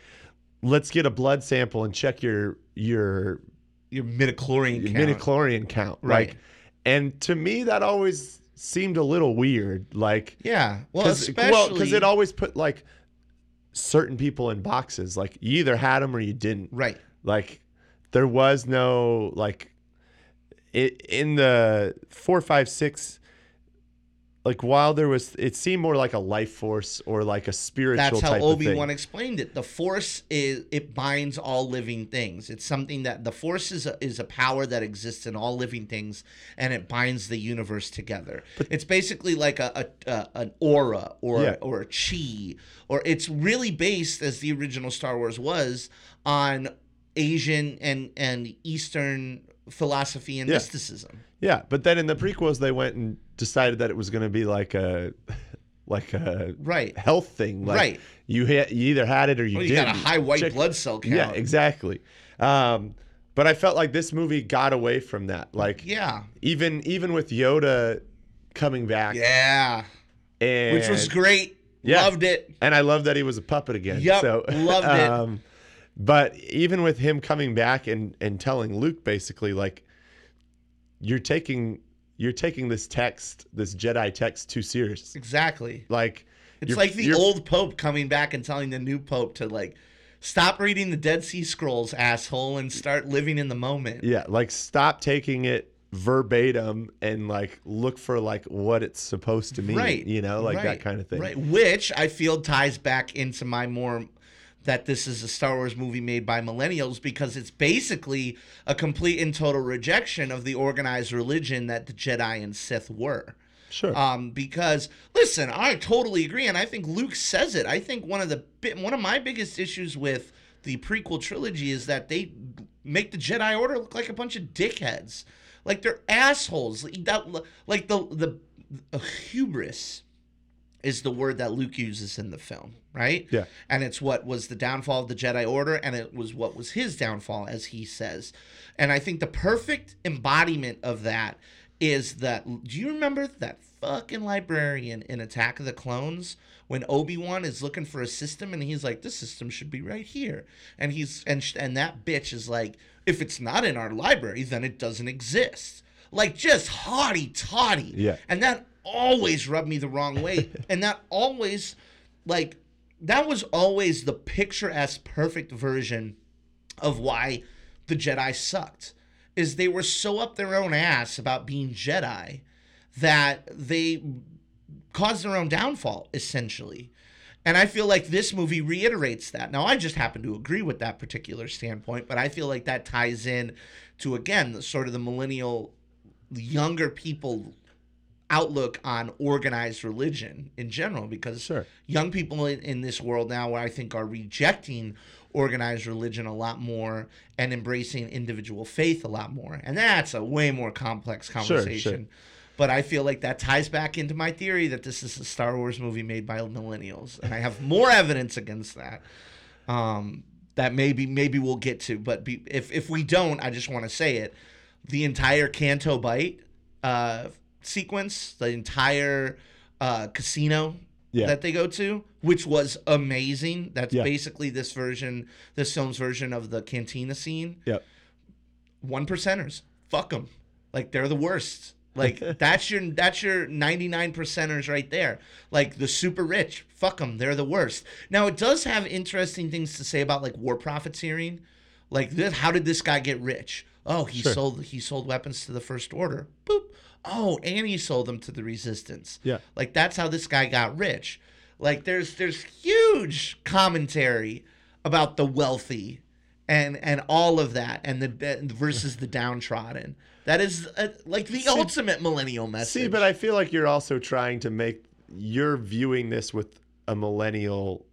let's get a blood sample and check your your, Your midichlorian your count. midichlorian count. Right. Like, and to me, that always seemed a little weird. Like, yeah. Well, because especially it always put like certain people in boxes. Like you either had them or you didn't. right. Like there was no like it in the four, five, six. Like while there was, it seemed more like a life force or like a spiritual That's how type Obi of thing. Wan explained it. The Force is it binds all living things. It's something that the Force is a, is a power that exists in all living things, and it binds the universe together. it's basically like a, a, a an aura or Yeah. or a chi, or it's really based as the original Star Wars was on Asian and and Eastern philosophy and Yeah. mysticism. Yeah, but then in the prequels, they went and decided that it was going to be like a, <laughs> like a Right. health thing. Like Right. You had, you either had it or you Well, you didn't. You got a high white Check- blood cell count. Yeah, exactly. Um, but I felt like this movie got away from that. Like Yeah. even even with Yoda coming back, Yeah. and Which was great. Yeah. Loved it. and I love that he was a puppet again. Yep, so loved <laughs> it. Um, but even with him coming back and and telling Luke basically like, you're taking you're taking this text, this Jedi text, too serious. Exactly. Like It's like the old pope coming back and telling the new pope to like stop reading the Dead Sea Scrolls, asshole, and start living in the moment. Yeah, like stop taking it verbatim and like look for like what it's supposed to mean. Right. You know, like right, that kind of thing. Right. Which I feel ties back into my more that this is a Star Wars movie made by millennials because it's basically a complete and total rejection of the organized religion that the Jedi and Sith were. Sure. Um, because listen, I totally agree, and I think Luke says it. I think one of the one of my biggest issues with the prequel trilogy is that they make the Jedi Order look like a bunch of dickheads, like they're assholes. Like That like the the, the hubris is the word that Luke uses in the film, right? Yeah. And it's what was the downfall of the Jedi Order, and it was what was his downfall, as he says. And I think the perfect embodiment of that is that. Do you remember that fucking librarian in Attack of the Clones when Obi Wan is looking for a system and he's like, "This system should be right here," and he's and sh- and that bitch is like, "If it's not in our library, then it doesn't exist." Like just haughty toddy. Yeah. And that always rubbed me the wrong way. <laughs> and that always, like, that was always the picturesque, perfect version of why the Jedi sucked. Is they were so up their own ass about being Jedi that they caused their own downfall, essentially. And I feel like this movie reiterates that. Now, I just happen to agree with that particular standpoint, but I feel like that ties in to, again, the sort of the millennial, younger people outlook on organized religion in general because Sure. young people in, in this world now where I think are rejecting organized religion a lot more and embracing individual faith a lot more. And that's a way more complex conversation. But I feel like that ties back into my theory that this is a Star Wars movie made by millennials. And I have more evidence against that. Um, that maybe maybe we'll get to, but be, if if we don't, I just want to say it. The entire Canto Bight uh, sequence, the entire uh, casino Yeah. that they go to, which was amazing. That's Yeah. basically this version, this film's version of the cantina scene. Yep. One percenters, fuck them. Like they're the worst. Like <laughs> that's your that's your ninety nine percenters right there. Like the super rich, fuck them. They're the worst. Now it does have interesting things to say about like war profiteering. Like this, how did this guy get rich? Oh, he Sure. sold he sold weapons to the First Order. Boop. Oh, and he sold them to the Resistance. Yeah. Like that's how this guy got rich. Like there's there's huge commentary about the wealthy and and all of that and the versus the downtrodden. That is uh, like the ultimate millennial message. See, but I feel like you're also trying to make you're viewing this with a millennial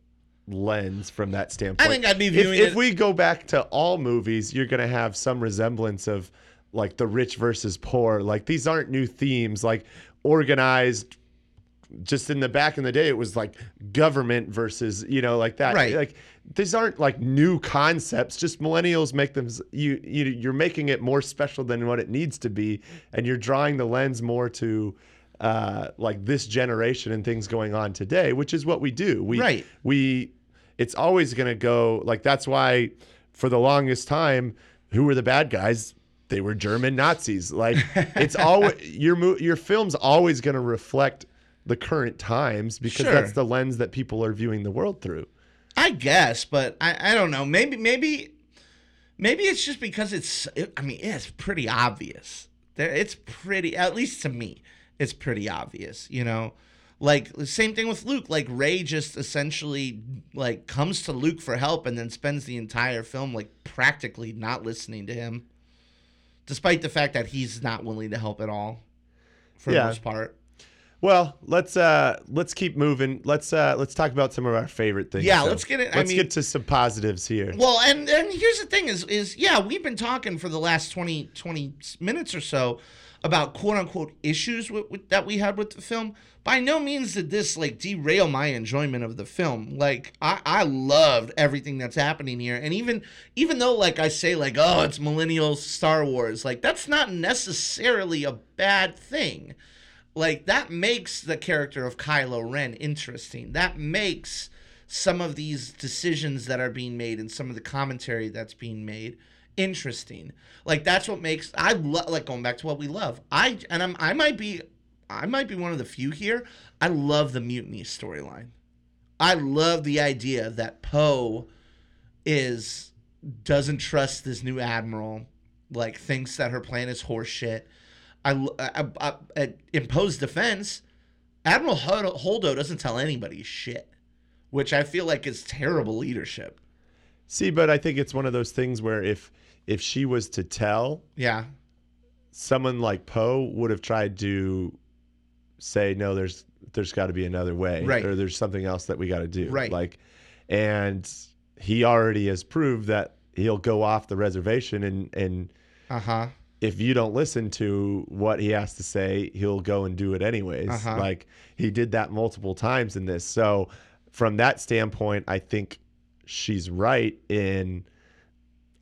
lens from that standpoint. I think I'd be If- viewing if, it- we go back to all movies, you're going to have some resemblance of like the rich versus poor. Like these aren't new themes. Like organized. Just in the back in the day, it was like government versus you know like that. Right. Like these aren't like new concepts. Just millennials make them. You you you're making it more special than what it needs to be, and you're drawing the lens more to uh, like this generation and things going on today, which is what we do. We Right. we it's always going to go like that's why for the longest time who were the bad guys they were german nazis like <laughs> it's always your mo- your film's always going to reflect the current times because Sure. that's the lens that people are viewing the world through I guess, but I, I don't know. Maybe maybe maybe it's just because it's it, I mean, it's pretty obvious. There it's pretty at least to me, it's pretty obvious, you know? Like the same thing with Luke. Like Rey just essentially like comes to Luke for help and then spends the entire film like practically not listening to him. Despite the fact that he's not willing to help at all. For Yeah. the most part. well let's uh let's keep moving let's uh let's talk about some of our favorite things Yeah, So, let's get it- I let's mean- get to some positives here Well, and and here's the thing is is yeah, we've been talking for the last 20 20 minutes or so about quote unquote issues with, with, that we had with the film. By no means did this like derail my enjoyment of the film. Like I I loved everything that's happening here, and even even though like I say like oh it's millennial Star Wars, like that's not necessarily a bad thing like that makes the character of Kylo Ren interesting. That makes some of these decisions that are being made and some of the commentary that's being made interesting. Like that's what makes I love like going back to what we love. I and I'm I might be I might be one of the few here. I love the mutiny storyline. I love the idea that Poe is doesn't trust this new admiral, like thinks that her plan is horseshit. I, I, I, I defense, Admiral Holdo doesn't tell anybody shit, which I feel like is terrible leadership. See, but I think it's one of those things where if if she was to tell, Yeah. someone like Poe would have tried to say, no, there's there's got to be another way, Right. or there's something else that we got to do, Right. Like, and he already has proved that he'll go off the reservation, and and Uh huh. if you don't listen to what he has to say, he'll go and do it anyways. Uh-huh. Like he did that multiple times in this. So from that standpoint, I think she's right in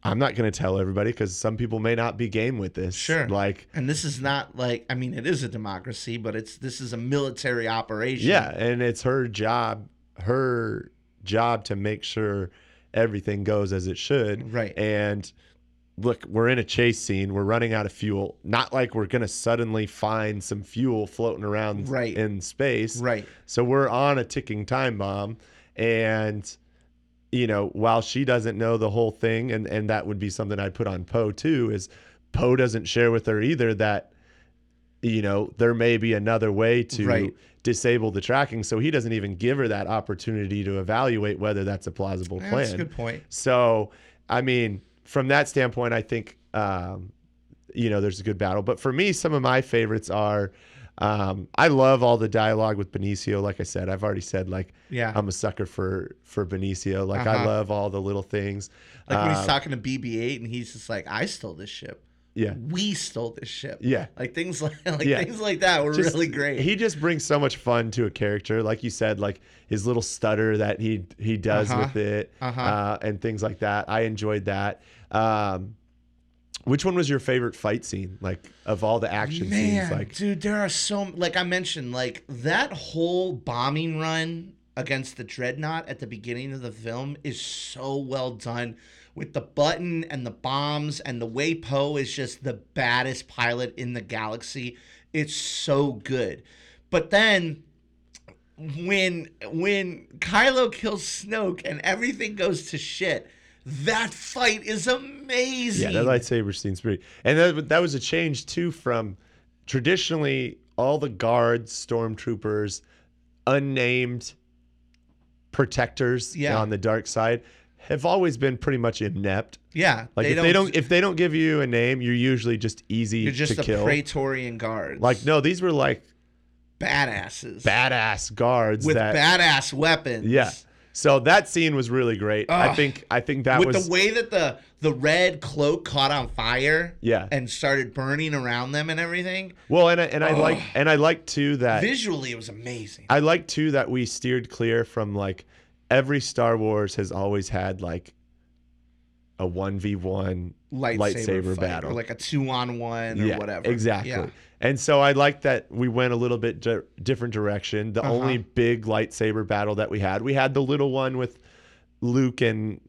I'm not going to tell everybody because some people may not be game with this. Sure. Like, And this is not like I mean it is a democracy, but it's this is a military operation. yeah, and it's her job, her job to make sure everything goes as it should. Right. And look, we're in a chase scene. We're running out of fuel. Not like we're going to suddenly find some fuel floating around Right. in space. Right. So we're on a ticking time bomb. And, you know, while she doesn't know the whole thing, and, and that would be something I'd put on Poe too, is Poe doesn't share with her either that, you know, there may be another way to Right. disable the tracking. So he doesn't even give her that opportunity to evaluate whether that's a plausible plan. That's a good point. So, I mean, from that standpoint, I think um, you know there's a good battle. But for me, some of my favorites are. Um, I love all the dialogue with Benicio. Like I said, I've already said like Yeah. I'm a sucker for for Benicio. Like I Uh-huh. love all the little things. Like when he's Um, talking to BB-8 and he's just like, "I stole this ship. yeah, We stole this ship." yeah. Like things <laughs> like like Yeah. things like that were Just- really great. He just brings so much fun to a character, like you said, like his little stutter that he he does Uh-huh. with it, Uh-huh. uh, and things like that. I enjoyed that. Um, which one was your favorite fight scene, like of all the action Man, scenes? Like, dude, there are so like I mentioned, like that whole bombing run against the dreadnought at the beginning of the film is so well done with the button and the bombs and the way Poe is just the baddest pilot in the galaxy. It's so good. But then when when Kylo kills Snoke and everything goes to shit, that fight is amazing. yeah, that lightsaber scene's pretty, and that that was a change too from traditionally all the guards, stormtroopers, unnamed protectors Yeah. on the dark side have always been pretty much inept. yeah, Like if they don't if they don't give you a name, you're usually just easy You're just to a kill. Praetorian guards. like no, these were like badasses. badass guards with that badass weapons. yeah. So that scene was really great. I think I think that with was the way that the the red cloak caught on fire Yeah. and started burning around them and everything. well, and I, and I like and I like too that Visually it was amazing. I like too that we steered clear from like every Star Wars has always had like a one v one Lightsaber, lightsaber battle. Or like a two on one or whatever. Exactly. Yeah. And so I like that we went a little bit di- different direction. The Uh-huh. only big lightsaber battle that we had, we had the little one with Luke and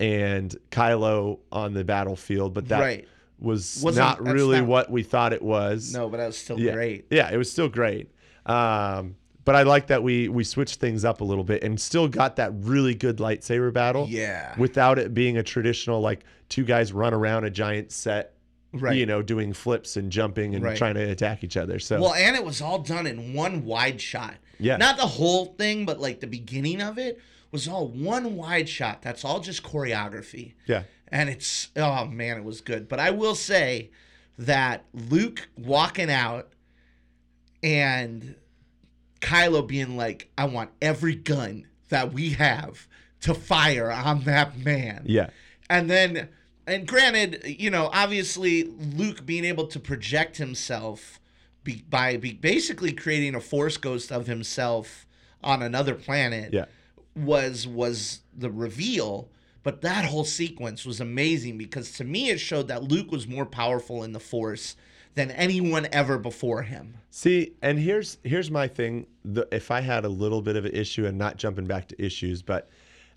and Kylo on the battlefield, but that Right. was Wasn't- not really not- what we thought it was. No, but that was still yeah. great. Yeah, it was still great. Um, but I like that we we switched things up a little bit and still got that really good lightsaber battle Yeah. without it being a traditional like two guys run around a giant set right. you know, doing flips and jumping and Right. trying to attack each other. So Well, and it was all done in one wide shot. Yeah. Not the whole thing, but like the beginning of it was all one wide shot. That's all just choreography. yeah, And it's oh man, it was good. But I will say that Luke walking out and Kylo being like, I want every gun that we have to fire on that man. yeah, And then, and granted, you know, obviously Luke being able to project himself be, by be basically creating a force ghost of himself on another planet yeah, was was the reveal. But that whole sequence was amazing because to me it showed that Luke was more powerful in the Force than anyone ever before him. See, and here's here's my thing. The, if I had a little bit of an issue, and not jumping back to issues, but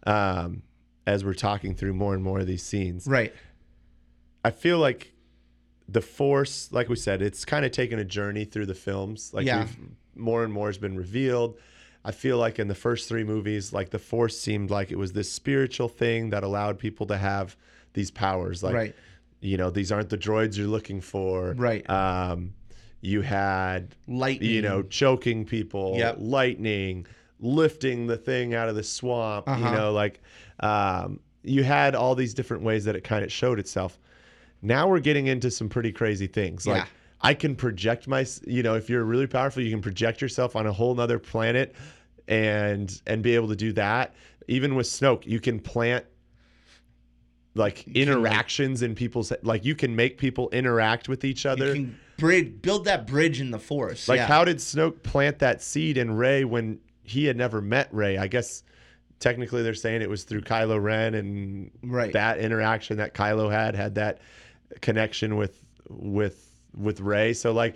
um, as we're talking through more and more of these scenes, Right. I feel like the Force, like we said, it's kind of taken a journey through the films. Like Yeah. more and more has been revealed. I feel like in the first three movies, like the Force seemed like it was this spiritual thing that allowed people to have these powers. Like, Right. you know, these aren't the droids you're looking for. Right. Um, you had, Lightning. you know, choking people, Yep. lightning, lifting the thing out of the swamp. You Uh-huh. know, like, um, you had all these different ways that it kind of showed itself. Now we're getting into some pretty crazy things. Like Yeah. I can project my, you know, if you're really powerful, you can project yourself on a whole nother planet and and be able to do that. Even with Snoke, you can plant like interactions in people's like you can make people interact with each other. You can bridge, build that bridge in the force. Like, yeah. how did Snoke plant that seed in Rey when he had never met Rey? I guess technically they're saying it was through Kylo Ren and Right. that interaction that Kylo had had that connection with with with Rey. So like,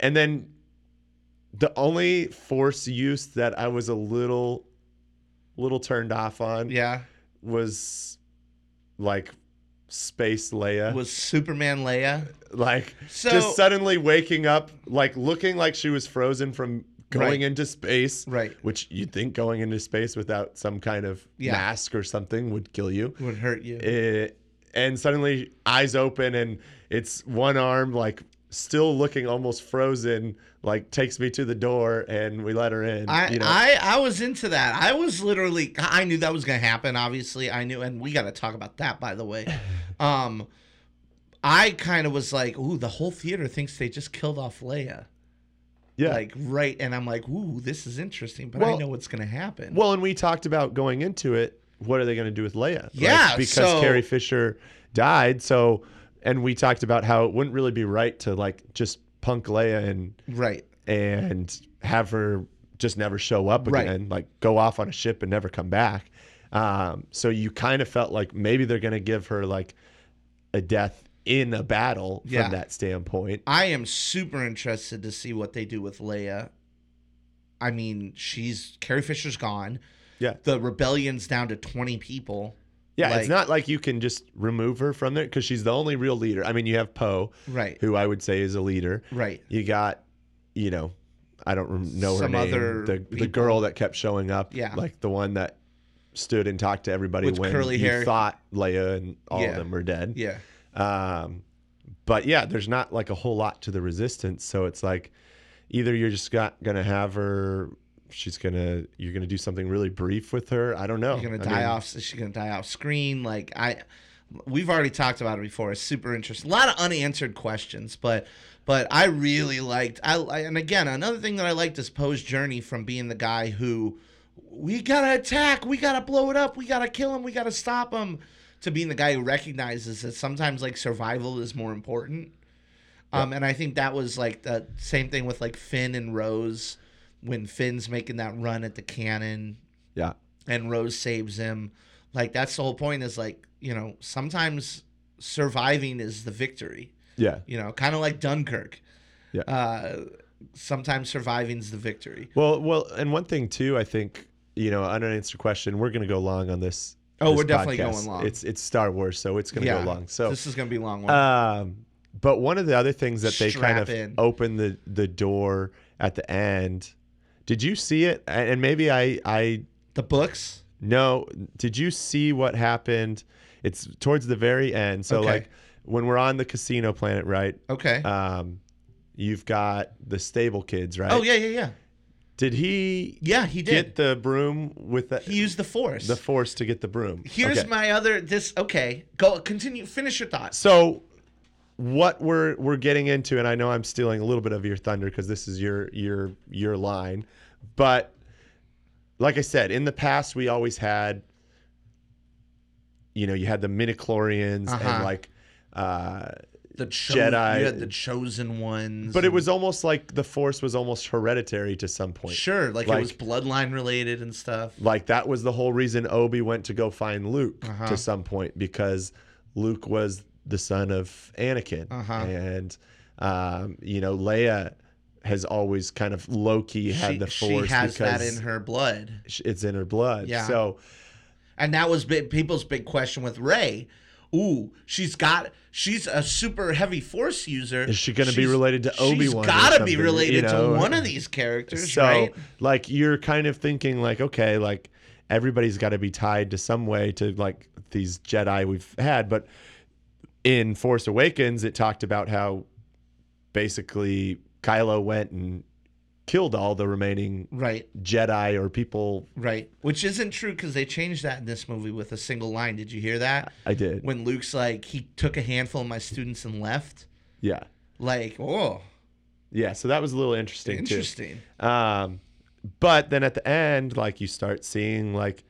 and then the only Force use that I was a little little turned off on Yeah. was like space Leia Was Superman Leia? like So- just suddenly waking up like looking like she was frozen from going Right. into space Right. which you'd think going into space without some kind of Yeah. mask or something would kill you Would hurt you. it, and suddenly eyes open and it's one arm like still looking almost frozen like takes me to the door and we let her in I, you know I I was into that. I was literally I knew that was gonna happen. Obviously, I knew, and we got to talk about that by the way. <laughs> Um, I kind of was like, ooh, the whole theater thinks they just killed off Leia. Yeah Like right, and I'm like, ooh, this is interesting, but I know what's gonna happen. Well, and we talked about going into it. What are they going to do with Leia? Like, Yeah, because so- Carrie Fisher died. So, and we talked about how it wouldn't really be right to like just punk Leia and right, and have her just never show up Right. again, like go off on a ship and never come back. Um, so you kind of felt like maybe they're going to give her like a death in a battle Yeah. from that standpoint. I am super interested to see what they do with Leia. I mean, she's Carrie Fisher's gone. Yeah. The rebellion's down to twenty people. Yeah, Like- it's not like you can just remove her from there because she's the only real leader. I mean, you have Poe, Right. who I would say is a leader. Right. You got, you know, I don't know Some her name. other the the girl that kept showing up. Yeah. Like the one that stood and talked to everybody With when curly you hair. thought Leia and all Yeah. of them were dead. Yeah. Um, but yeah, there's not like a whole lot to the resistance. So it's like either you're just got gonna have her. She's gonna you're gonna do something really brief with her. I don't know. You're gonna I die mean, off. She's gonna die off screen. Like I, we've already talked about it before. It's super interesting. A lot of unanswered questions, but but I really liked. I, I and again another thing that I liked is Poe's journey from being the guy who we gotta attack, we gotta blow it up, we gotta kill him, we gotta stop him, to being the guy who recognizes that sometimes like survival is more important. Um, and I think that was like the same thing with like Finn and Rose when Finn's making that run at the cannon Yeah. and Rose saves him. Like that's the whole point is like, you know, sometimes surviving is the victory. Yeah. You know, kind of like Dunkirk. Yeah. Uh sometimes surviving's the victory. Well, well, and one thing too, I think you know, unanswered question. We're gonna go long on this. Oh, we're definitely podcast. going long. It's it's Star Wars, so it's gonna yeah. go long. So this is gonna be a long one. Um, but one of the other things that they kind of in. opened the the door at the end. Did you see it? And and maybe I I the books? no. Did you see what happened? It's towards the very end. So Okay. like when we're on the casino planet, right? Okay. Um, you've got the stable kids, right? oh yeah, yeah, yeah. Did he Yeah, he did. get the broom with the he used the force. the force to get the broom? Here's Okay. my other this okay. Go continue finish your thought. So what we're we're getting into, and I know I'm stealing a little bit of your thunder because this is your your your line, but like I said, in the past we always had, you know, you had the midichlorians Uh-huh. and like, uh, The cho- Jedi- You had the chosen ones. but it was almost like the Force was almost hereditary to some point. sure, like, like- it was bloodline related and stuff. Like that was the whole reason Obi went to go find Luke Uh-huh. to some point because Luke was the son of Anakin, Uh-huh. and um, you know Leia has always kind of low key had she, the Force. she has that in her blood. it's in her blood. Yeah. So And that was big, people's big question with Rey. Ooh, she's got she's a super heavy force user. Is she gonna be related to Obi-Wan She's got to be related you know? to one of these characters, so right? like you're kind of thinking like okay like everybody's got to be tied to some way to like these Jedi we've had, but in Force Awakens it talked about how basically Kylo went and killed all the remaining Right. Jedi or people. Right. Which isn't true because they changed that in this movie with a single line. Did you hear that? I did. When Luke's like, he took a handful of my students and left. Yeah. Like, oh, Yeah. So that was a little interesting, too. interesting. Um, but then at the end, like you start seeing like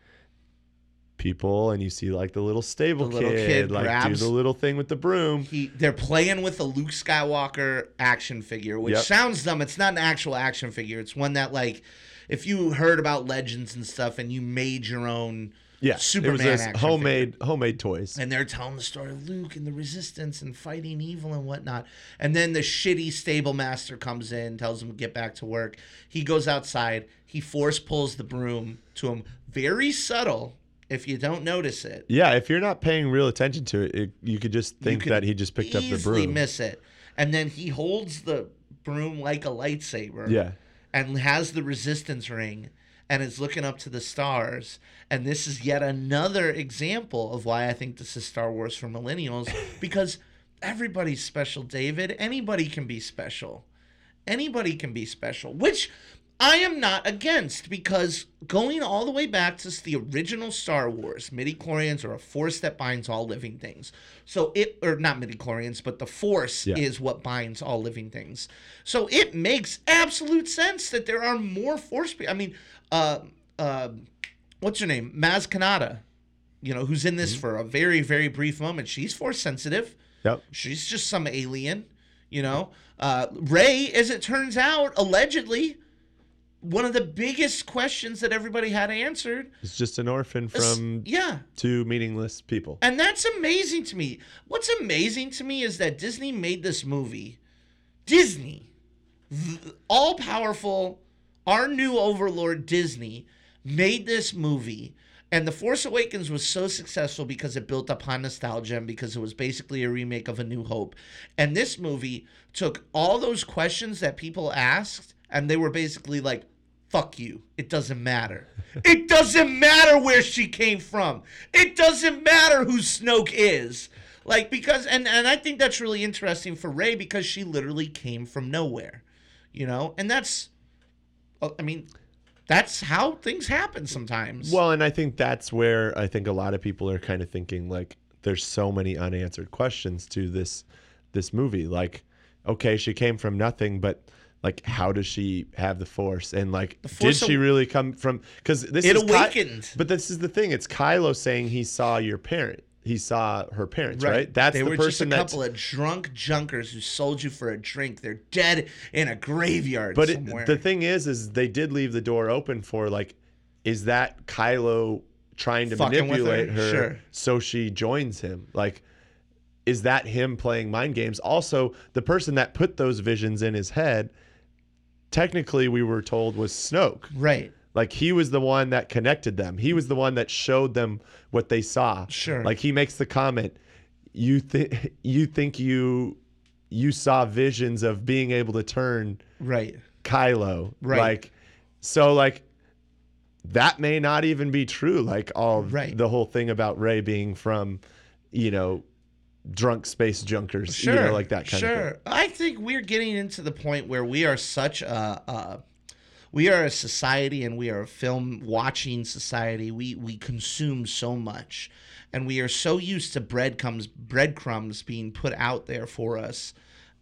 people, and you see like the little stable The little kid, kid like grabs- do the little thing with the broom. He, they're playing with a Luke Skywalker action figure, which Yep. sounds dumb. It's not an actual action figure. It's one that, like, if you heard about legends and stuff and you made your own Yeah, Superman it was homemade homemade toys. and they're telling the story of Luke and the resistance and fighting evil and whatnot. And then the shitty stable master comes in, tells him to get back to work. He goes outside. He force pulls the broom to him. Very subtle, if you don't notice it. Yeah, if you're not paying real attention to it, it you could just think could that he just picked up the broom. Miss it. And then he holds the broom like a lightsaber. yeah, and has the resistance ring and is looking up to the stars. And this is yet another example of why I think this is Star Wars for millennials <laughs> because everybody's special, David. Anybody can be special. Anybody can be special, which I am not against because going all the way back to the original Star Wars, midichlorians are a force that binds all living things. So it, or not midichlorians, but the force Yeah. is what binds all living things. So it makes absolute sense that there are more force. I mean, uh, uh, what's her name? Maz Kanata, you know, who's in this for a very, very brief moment. She's force sensitive. yep. She's just some alien, you know. Uh, Rey, as it turns out, allegedly, one of the biggest questions that everybody had answered. It's just an orphan from yeah, two meaningless people. and that's amazing to me. What's amazing to me is that Disney made this movie. Disney, all powerful, our new overlord Disney, made this movie. And The Force Awakens was so successful because it built upon nostalgia and because it was basically a remake of A New Hope. And this movie took all those questions that people asked and they were basically like, fuck you. It doesn't matter. <laughs> It doesn't matter where she came from. It doesn't matter who Snoke is. Like because and and I think that's really interesting for Rey because she literally came from nowhere. You know? And that's I mean that's how things happen sometimes. Well, and I think that's where I think a lot of people are kind of thinking like there's so many unanswered questions to this this movie. Like, okay, she came from nothing, but like how does she have the force? And like did she really come from cuz this It is Ky- awakened. but this is the thing. It's Kylo saying he saw your parent. He saw her parents, right? That's they the were just a person couple of drunk junkers who sold you for a drink. They're dead in a graveyard But it, the thing is, is they did leave the door open for like, is that Kylo trying to Fucking with her? manipulate her, Sure. so she joins him? Like, is that him playing mind games? Also, the person that put those visions in his head, technically, we were told was Snoke. right. Like he was the one that connected them. He was the one that showed them what they saw. Sure. Like he makes the comment, you think you think you you saw visions of being able to turn Right. Kylo. Right. Like so like that may not even be true. Like all Right. the whole thing about Rey being from, you know, drunk space junkers, Sure. you know, like that kind sure. of thing. Sure. I think we're getting into the point where we are such a, a we are a society and we are a film watching society. We we consume so much, and we are so used to breadcrumbs breadcrumbs being put out there for us,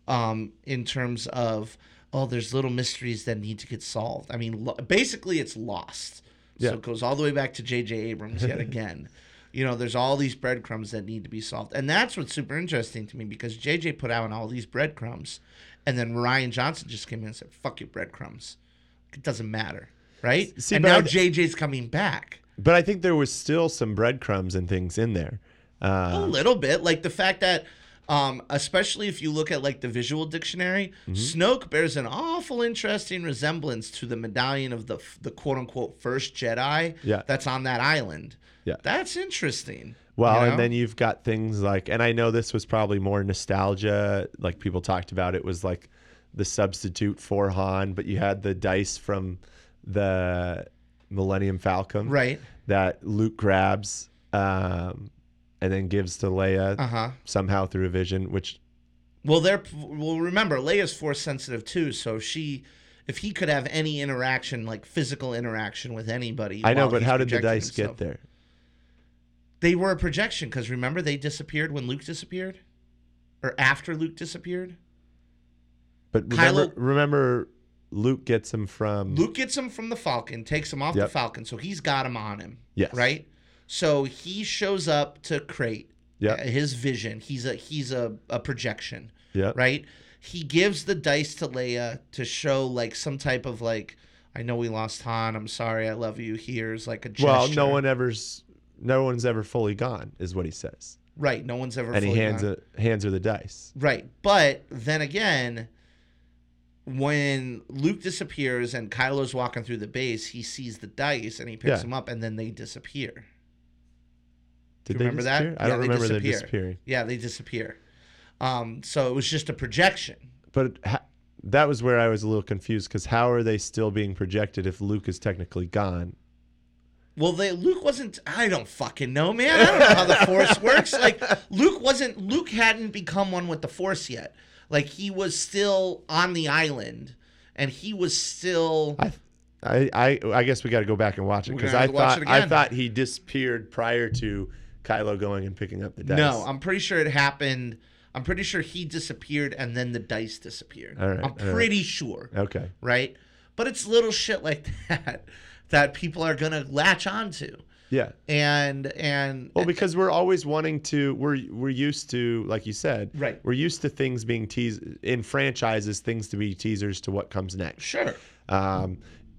um, in terms of oh, there's little mysteries that need to get solved. I mean, lo- basically, it's lost. So Yeah. it goes all the way back to J.J. Abrams yet <laughs> again. You know, there's all these breadcrumbs that need to be solved. And that's what's super interesting to me because JJ put out all these breadcrumbs and then Rian Johnson just came in and said, fuck your breadcrumbs. It doesn't matter. Right? See, and now I- JJ's coming back. But I think there was still some breadcrumbs and things in there. A Uh, little bit. Like the fact that um, especially if you look at like the visual dictionary, Mm-hmm. Snoke bears an awful interesting resemblance to the medallion of the the quote unquote first Jedi Yeah. that's on that island. Yeah. That's interesting. Well, you know? and then you've got things like, and I know this was probably more nostalgia. Like people talked about, it was like the substitute for Han, but you had the dice from the Millennium Falcon, Right. That Luke grabs um, and then gives to Leia Uh-huh. somehow through a vision, which Well, they're well. Remember, Leia's force sensitive too, so she if he could have any interaction, like physical interaction with anybody. I know, but how did the dice himself. get there? They were a projection because remember they disappeared when Luke disappeared, or after Luke disappeared. But remember, Kylo- remember, Luke gets him from. Luke gets him from the Falcon, takes him off the Falcon, so he's got him on him. Yes. Right. So he shows up to Crait. Yep. uh, His vision. He's a he's a, a projection. Yeah. Right. He gives the dice to Leia to show like some type of like. I know we lost Han. I'm sorry. I love you. Here's like a gesture. Well, no one ever's. No one's ever fully gone, is what he says, Right. No one's ever. and he hands it, hands her the dice. Right. But then again, when Luke disappears and Kylo's walking through the base, he sees the dice and he picks Yeah. them up and then they disappear. Did you they remember that? I Yeah, don't remember them disappear. disappearing. Yeah, they disappear. Um, so it was just a projection. But ha- that was where I was a little confused because how are they still being projected if Luke is technically gone? Well, they Luke wasn't. I don't fucking know, man. I don't know how the Force <laughs> works. Like Luke wasn't. Luke hadn't become one with the Force yet. Like he was still on the island, and he was still. I, I, I, I guess we got to go back and watch it because I have to watch thought I thought he disappeared prior to Kylo going and picking up the dice. No, I'm pretty sure it happened. I'm pretty sure he disappeared and then the dice disappeared. All right, I'm all right. pretty sure, okay. right? But it's little shit like <laughs> that that people are gonna latch onto, Yeah. and and Well, because we're always wanting to, we're we're used to, like you said, Right. We're used to things being teased in franchises, things to be teasers to what comes next. sure, Um,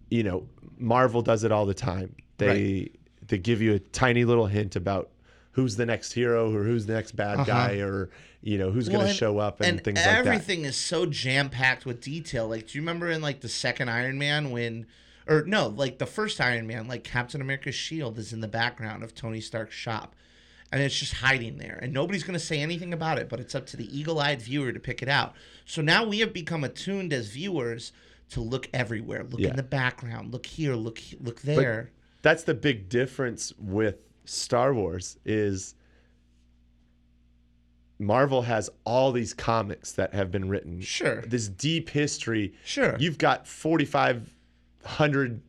you know, Marvel does it all the time. They they give you a tiny little hint about who's the next hero or who's the next bad guy or you know who's Uh-huh. Well, going to show up and, and things like that. everything is so jam packed with detail. Like, do you remember in like the second Iron Man when, or no, like the first Iron Man, like Captain America's shield is in the background of Tony Stark's shop, and it's just hiding there, and nobody's gonna say anything about it, but it's up to the eagle-eyed viewer to pick it out. So now we have become attuned as viewers to look everywhere, look Yeah. in the background, look here, look look there. That's the big difference with Star Wars is Marvel has all these comics that have been written. Sure. This deep history. Sure. You've got 4500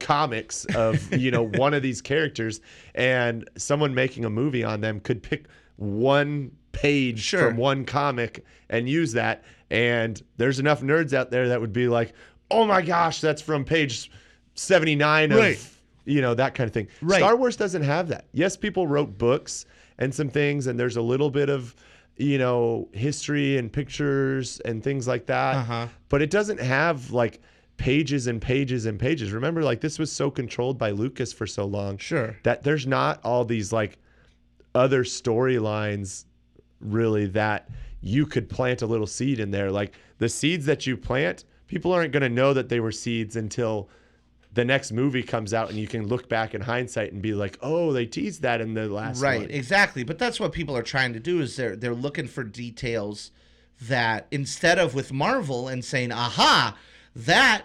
comics of, <laughs> you know, one of these characters and someone making a movie on them could pick one page Sure. from one comic and use that and there's enough nerds out there that would be like, "Oh my gosh, that's from page 79 of Right. you know that kind of thing. Right. Star Wars doesn't have that. Yes, people wrote books and some things, and there's a little bit of you know history and pictures and things like that. Uh-huh. But it doesn't have like pages and pages and pages. Remember, like this was so controlled by Lucas for so long Sure. that there's not all these like other storylines really that you could plant a little seed in there. Like the seeds that you plant, people aren't going to know that they were seeds until the next movie comes out and you can look back in hindsight and be like, "Oh, they teased that in the last right one." exactly but that's what people are trying to do is they're they're looking for details that instead of with marvel and saying aha that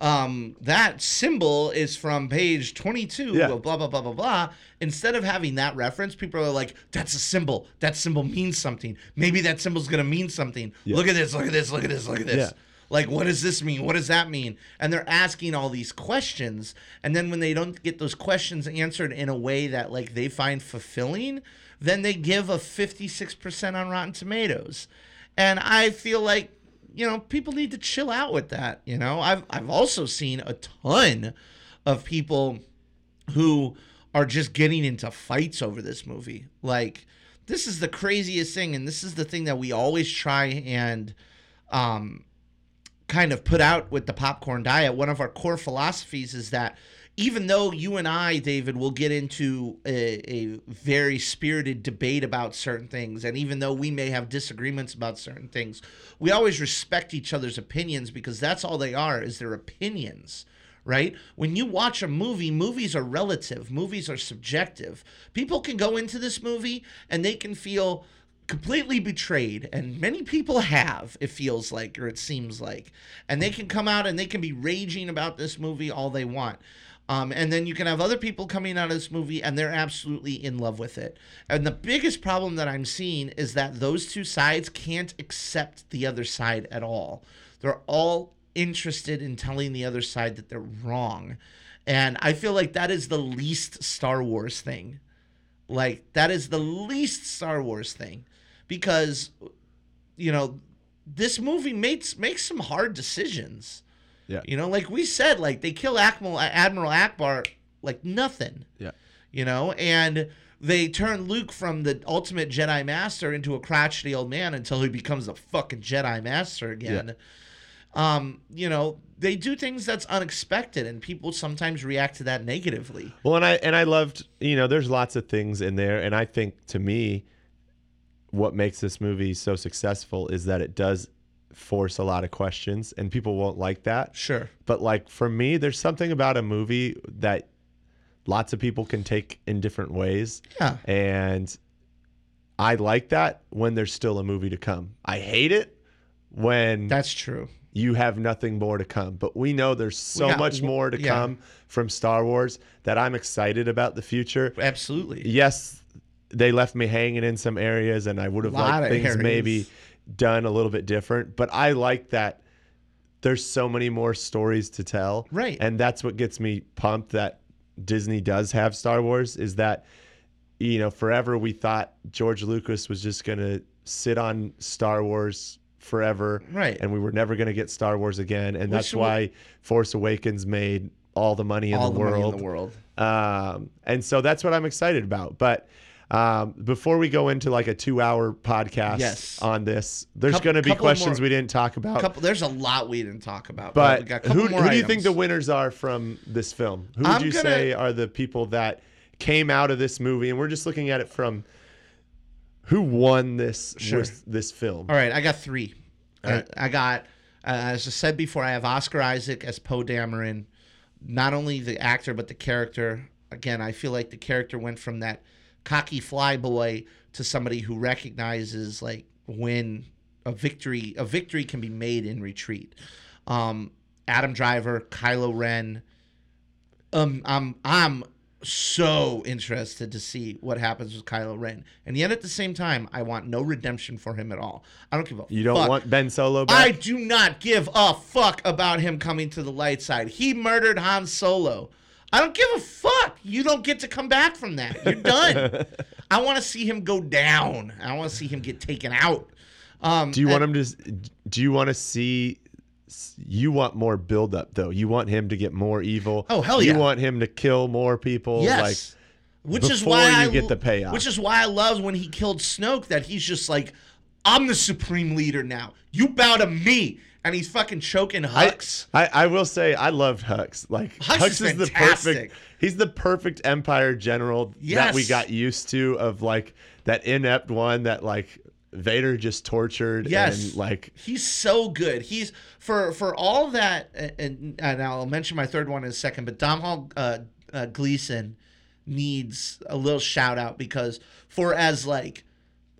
um that symbol is from page 22 Yeah. blah blah blah blah blah. Instead of having that reference people are like that's a symbol. That symbol means something. Maybe that symbol's gonna mean something. Look at this look at this look at this look at this. Yeah. like what does this mean? What does that mean? And they're asking all these questions and then when they don't get those questions answered in a way that like they find fulfilling then they give a 56% on rotten tomatoes. And i feel like you know people need to chill out with that you know i've i've also seen a ton of people who are just getting into fights over this movie. Like this is the craziest thing and this is the thing that we always try and um kind of put out with the popcorn diet. One of our core philosophies is that even though you and I, David, will get into a, a very spirited debate about certain things, and even though we may have disagreements about certain things, we always respect each other's opinions because that's all they are is their opinions right? When you watch a movie, movies are relative, movies are subjective. People can go into this movie and they can feel completely betrayed, and many people have, it feels like, or it seems like. And they can come out and they can be raging about this movie all they want. Um, and then you can have other people coming out of this movie and they're absolutely in love with it. And the biggest problem that I'm seeing is that those two sides can't accept the other side at all. They're all interested in telling the other side that they're wrong. And I feel like that is the least Star Wars thing. Like that is the least Star Wars thing because you know, this movie makes makes some hard decisions. Yeah. You know, like we said, like they kill Admiral Admiral Ackbar like nothing. Yeah. You know, and they turn Luke from the ultimate Jedi Master into a crotchety old man until he becomes a fucking Jedi Master again. Yeah. Um, you know, they do things that's unexpected, and people sometimes react to that negatively. Well, and I and I loved, you know, there's lots of things in there, and I think to me, what makes this movie so successful is that it does force a lot of questions, and people won't like that. Sure. But like for me, there's something about a movie that lots of people can take in different ways, Yeah. and I like that when there's still a movie to come. I hate it when That's true. you have nothing more to come. But we know there's so got- much more to yeah. come from Star Wars that I'm excited about the future. Absolutely. Yes, they left me hanging in some areas, and I would have liked things areas. maybe done a little bit different. But I like that there's so many more stories to tell. Right. And that's what gets me pumped that Disney does have Star Wars is that, you know, forever we thought George Lucas was just going to sit on Star Wars forever. Right. And we were never going to get Star Wars again. And that's Which we- why Force Awakens made all the money in All the the world. money in the world. Um, and so that's what I'm excited about. But um, before we go into like a two hour podcast Yes. on this, there's going to be questions more- we didn't talk about. Couple. There's a lot we didn't talk about, but we got a who, more who do you think the winners are from this film? Who would I'm you gonna- say are the people that came out of this movie? And we're just looking at it from who won this Sure. this film. All right, I got three. Right. I, I got, uh, as I said before, I have Oscar Isaac as Poe Dameron. Not only the actor, but the character. Again, I feel like the character went from that cocky flyboy to somebody who recognizes like when a victory a victory can be made in retreat. Um, Adam Driver, Kylo Ren. Um, I'm I'm so interested to see what happens with Kylo Ren, and yet at the same time, I want no redemption for him at all. I don't give a You don't fuck. want Ben Solo back? I do not give a fuck about him coming to the light side. He murdered Han Solo. I don't give a fuck. You don't get to come back from that. You're <laughs> done. I want to see him go down. I want to see him get taken out. Um, Do you want him to? Do you want to see? You want more buildup, though. You want him to get more evil. Oh, hell yeah! You want him to kill more people. Yes. which is why you I get the payoff. Which is why I love when he killed Snoke that he's just like, I'm the supreme leader now. You bow to me, and he's fucking choking I, Hux. I, I will say I loved Hux. Like Hux Hux, is is, the perfect. He's the perfect Empire general that we got used to. Of like that inept one that like Vader just tortured. Yes. And like He's so good. He's for for all that, and, and I'll mention my third one in a second. But Domhnall uh, uh, Gleeson needs a little shout out because for as like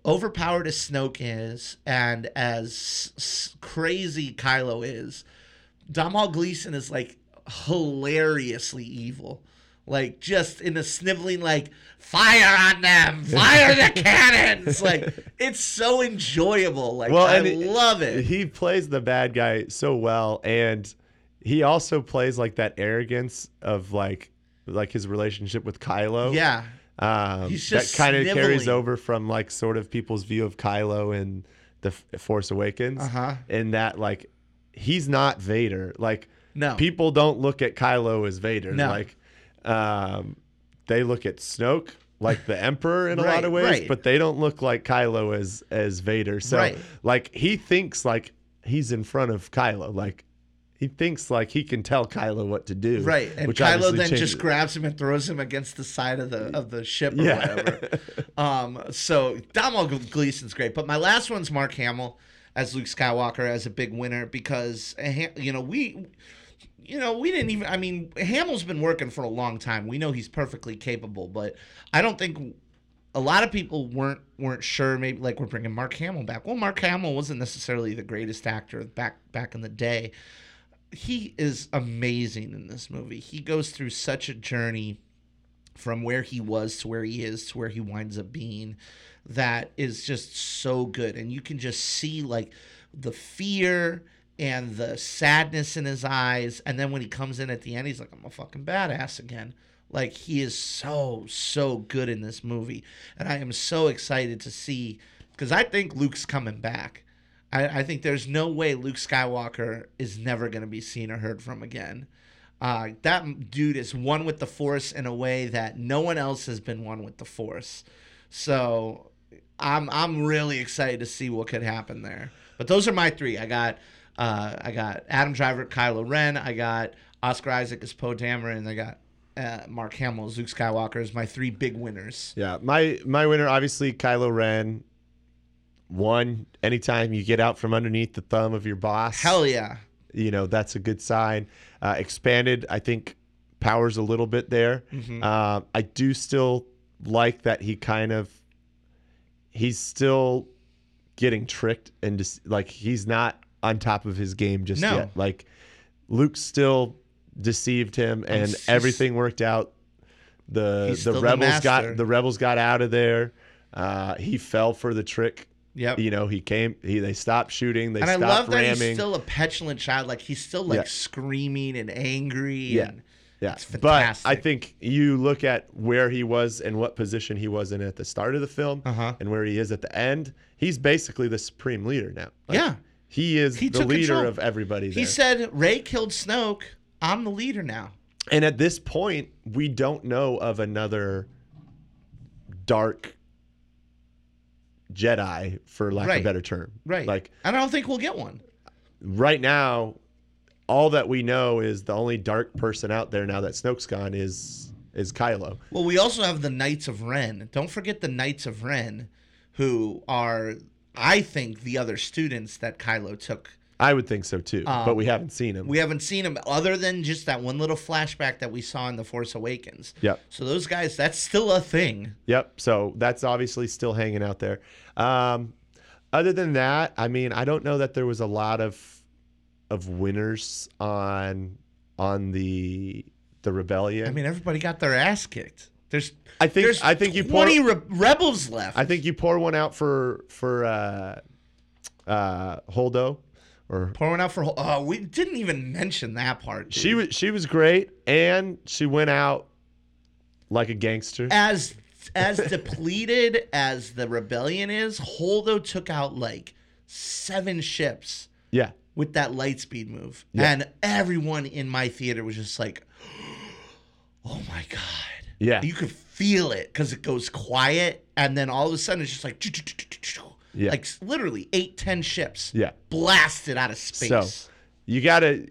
overpowered as Snoke is, and as s- crazy Kylo is, Domhnall Gleeson is like hilariously evil. Like just in a sniveling, like fire on them, <laughs> fire the cannons. Like it's so enjoyable. Like well, I love it. He plays the bad guy so well, and he also plays like that arrogance of like like his relationship with Kylo. yeah, um, that kind of carries over from like sort of people's view of Kylo in the F- Force Awakens, Uh-huh. in that like he's not Vader. Like no, people don't look at Kylo as Vader. No. Like um, they look at Snoke like the Emperor in a lot of ways, right. but they don't look like Kylo as as Vader. So Right. like he thinks like he's in front of Kylo. Like he thinks like he can tell Kylo what to do. right. And Kylo then changes just grabs him and throws him against the side of the of the ship or Yeah. whatever. <laughs> Um, so Domhnall Gleeson's great, but my last one's Mark Hamill as Luke Skywalker as a big winner because uh, you know we. You know, we didn't even. I mean, Hamill's been working for a long time. We know he's perfectly capable, but I don't think a lot of people weren't weren't sure. Maybe like we're bringing Mark Hamill back. Well, Mark Hamill wasn't necessarily the greatest actor back back in the day. He is amazing in this movie. He goes through such a journey from where he was to where he is to where he winds up being that is just so good and you can just see like the fear and the sadness in his eyes. And then when he comes in at the end, he's like, I'm a fucking badass again. Like he is so, so good in this movie. And I am so excited to see because I think Luke's coming back. I, I think there's no way Luke Skywalker is never going to be seen or heard from again. Uh, that dude is one with the Force in a way that no one else has been one with the Force. So I'm I'm really excited to see what could happen there. But those are my three. I got uh, I got Adam Driver, Kylo Ren. I got Oscar Isaac as Poe Dameron, and I got uh, Mark Hamill, as Luke Skywalker as my three big winners. Yeah, my my winner obviously Kylo Ren. One, anytime you get out from underneath the thumb of your boss, Hell yeah. you know that's a good sign. Uh, expanded, I think, powers a little bit there. Mm-hmm. Uh, I do still like that he kind of he's still getting tricked and just like he's not on top of his game just No. yet. Like Luke still deceived him, and s- everything worked out. The the still the rebels got the rebels got out of there. Uh, he fell for the trick. Yep. You know, he came. He they stopped shooting. They and I stopped love that he's still a petulant child. Like he's still like Yeah. screaming and angry. Yeah. And Yeah, but I think you look at where he was and what position he was in at the start of the film, Uh-huh. and where he is at the end. He's basically the supreme leader now. Like, Yeah. he is He the leader control. of everybody. He said Rey killed Snoke. I'm the leader now. and at this point, we don't know of another dark Jedi, for lack of a better term. Right. Like and I don't think we'll get one. right now, all that we know is the only dark person out there now that Snoke's gone is is Kylo. Well, we also have the Knights of Ren. Don't forget the Knights of Ren, who are, I think, the other students that Kylo took. I would think so too, but we haven't seen him. Um, We haven't seen him other than just that one little flashback that we saw in The Force Awakens. Yep. So those guys, that's still a thing. Yep. So that's obviously still hanging out there. Um, other than that, I mean, I don't know that there was a lot of of winners on on the the rebellion. I mean, everybody got their ass kicked. There's, I think there's I think you pour 20 re- rebels left. I think you pour one out for for uh, uh, Holdo, or Pouring out for. Oh, we didn't even mention that part. dude. she was she was great, and she went out like a gangster. as as <laughs> depleted as the rebellion is, Holdo took out like seven ships Yeah. with that light speed move. Yeah. And everyone in my theater was just like, <gasps> "Oh my god." Yeah. You could feel it cuz it goes quiet and then all of a sudden it's just like Yeah. like literally eight, ten ships Yeah. blasted out of space. So you gotta,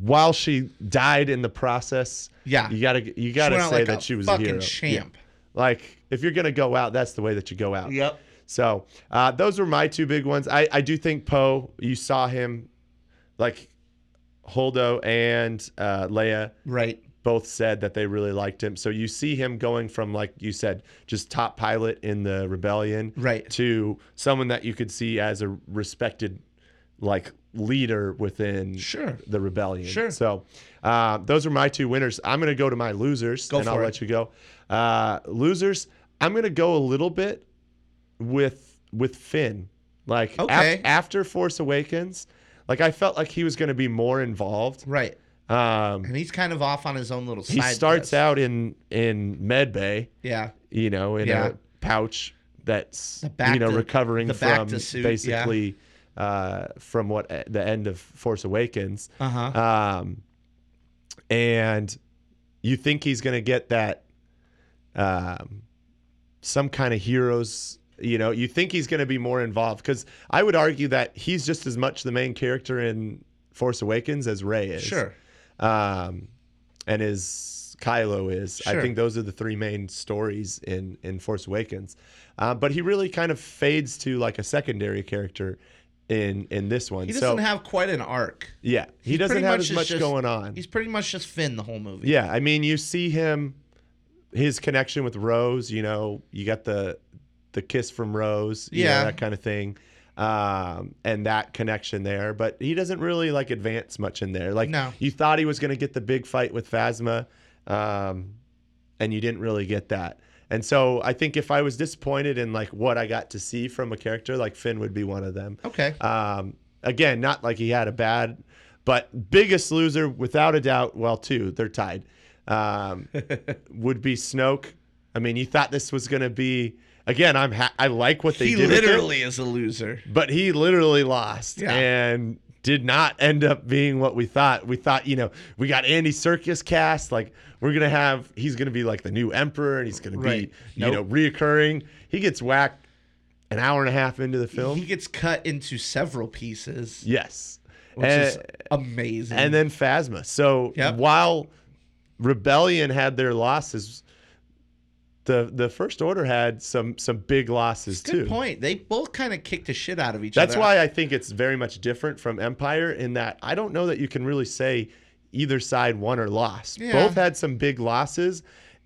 while she died in the process, Yeah. you gotta you gotta say like that she was a fucking hero. champ. Yeah. Like if you're gonna go out, that's the way that you go out. Yep. So uh, those were my two big ones. I, I do think Poe. You saw him, like Holdo and uh, Leia Right. Both said that they really liked him. So you see him going from like you said, just top pilot in the rebellion, Right. to someone that you could see as a respected like leader within Sure. the rebellion. Sure. So uh, those are my two winners. I'm gonna go to my losers, Go and I'll it. let you go. Uh, losers. I'm gonna go a little bit with with Finn. Like af- Okay. after Force Awakens, like I felt like he was gonna be more involved. Right. Um, And he's kind of off on his own little side. he starts quest. out in in med bay, Yeah. you know, in Yeah. a pouch that's you know to- recovering from suit, yeah. basically uh, from what the end of Force Awakens. Uh huh. Um, and you think he's going to get that um, some kind of heroes. You know, you think he's going to be more involved because I would argue that he's just as much the main character in Force Awakens as Rey is Sure. Um, and as Kylo is. I think those are the three main stories in in Force Awakens. Uh, but he really kind of fades to like a secondary character in in this one. He doesn't so have quite an arc. yeah, he He's doesn't have much as much just- going on. He's pretty much just Finn the whole movie. Yeah, I mean, you see him, his connection with Rose. You know, you got the the kiss from Rose. you know, Yeah. that kind of thing, um, and that connection there. But he doesn't really like advance much in there. Like No. you thought he was going to get the big fight with Phasma, um, and you didn't really get that. And so I think if I was disappointed in like what I got to see from a character, like Finn would be one of them. Okay. Um, again, not like he had a bad, but biggest loser without a doubt. Well, two, they're tied. Um, <laughs> would be Snoke. I mean, you thought this was going to be again. I'm ha- I like what they he did, with it, literally is a loser. but he literally lost Yeah. and did not end up being what we thought. We thought, you know, we got Andy Serkis cast, like we're gonna have he's gonna be like the new emperor and he's gonna Right. be, you know, reoccurring. He gets whacked an hour and a half into the film. He gets cut into several pieces, yes. which and, is amazing. and then Phasma. So Yep. while Rebellion had their losses, the the First Order had some some big losses too. good too. point. They both kind of kicked the shit out of each other. That's other. why I think it's very much different from Empire in that I don't know that you can really say either side won or lost. Yeah. Both had some big losses,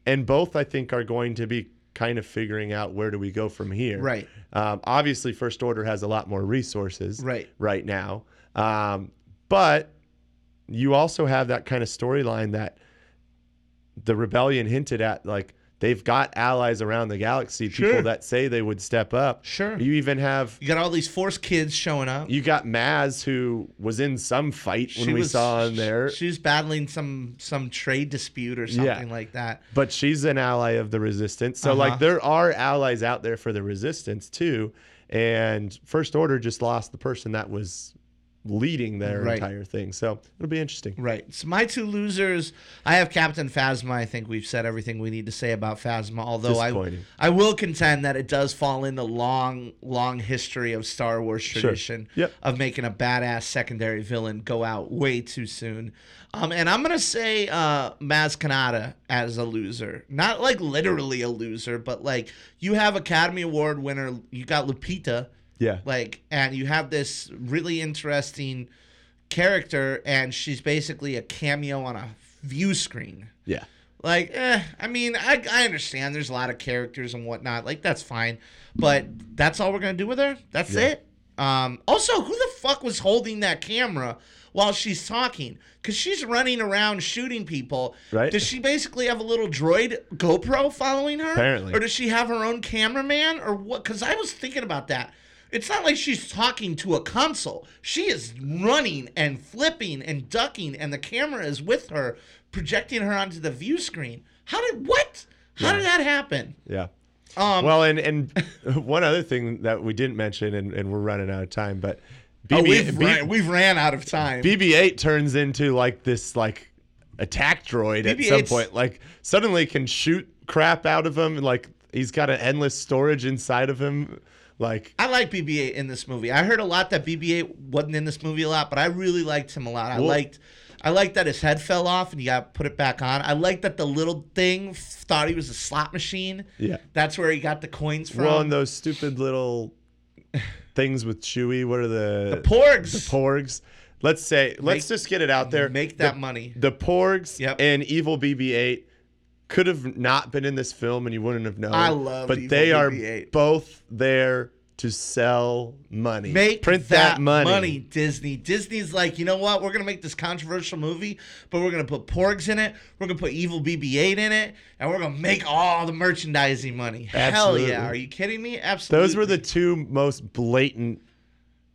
and both I think are going to be kind of figuring out where do we go from here. Right. Um, obviously, First Order has a lot more resources Right. right now, um, but you also have that kind of storyline that the rebellion hinted at, like. They've got allies around the galaxy, Sure. people that say they would step up. Sure. You even have You got all these Force kids showing up. you got Maz, who was in some fight when She we was- saw him there, She was battling some some trade dispute or something like that. but she's an ally of the Resistance. So, Uh-huh. like, there are allies out there for the Resistance too. And First Order just lost the person that was leading their Right. entire thing. So it'll be interesting. Right. So my two losers, I have Captain Phasma. I think we've said everything we need to say about Phasma. Although I, I will contend that it does fall in the long, long history of Star Wars tradition Yep. of making a badass secondary villain go out way too soon. Um, and I'm gonna say uh, Maz Kanata as a loser, not like literally a loser, but like you have Academy Award winner, you got Lupita Yeah. like and you have this really interesting character and she's basically a cameo on a view screen. Yeah. like eh, i mean I, I understand there's a lot of characters and whatnot. Like that's fine. But that's all we're gonna do with her? That's Yeah. it? Um also who the fuck was holding that camera while she's talking? Because she's running around shooting people. Right. does she basically have a little droid gopro following her? Apparently. or does she have her own cameraman? Or what? Because i was thinking about that it's not like she's talking to a console. She is running and flipping and ducking, and the camera is with her, projecting her onto the view screen. How did what? How did that happen? Yeah. Um, Well, and and <laughs> one other thing that we didn't mention, and, and we're running out of time, but oh, we've B- ran, we've ran out of time. BB-8 turns into like this like attack droid at some point. Like suddenly can shoot crap out of him. and, Like he's got an endless storage inside of him. Like I like BB-8 in this movie. I heard a lot that BB-8 wasn't in this movie a lot, but I really liked him a lot. I Well- liked. I liked that his head fell off and you got to put it back on. I liked that the little thing thought he was a slot machine. yeah. That's where he got the coins from. Well, and those stupid little <laughs> things with Chewie. What are the the Porgs. the Porgs? Let's say let's just get it out there. Make that the, money. the Porgs Yep. and Evil BB-8 could have not been in this film, and you wouldn't have known. I love but Evil they are BB-8. both there to sell money. Make print that, money. money. Disney. Disney's like, you know what? We're gonna make this controversial movie, but we're gonna put Porgs in it. We're gonna put Evil BB-8 in it, and we're gonna make all the merchandising money. Hell Absolutely. yeah! Are you kidding me? Absolutely. Those were the two most blatant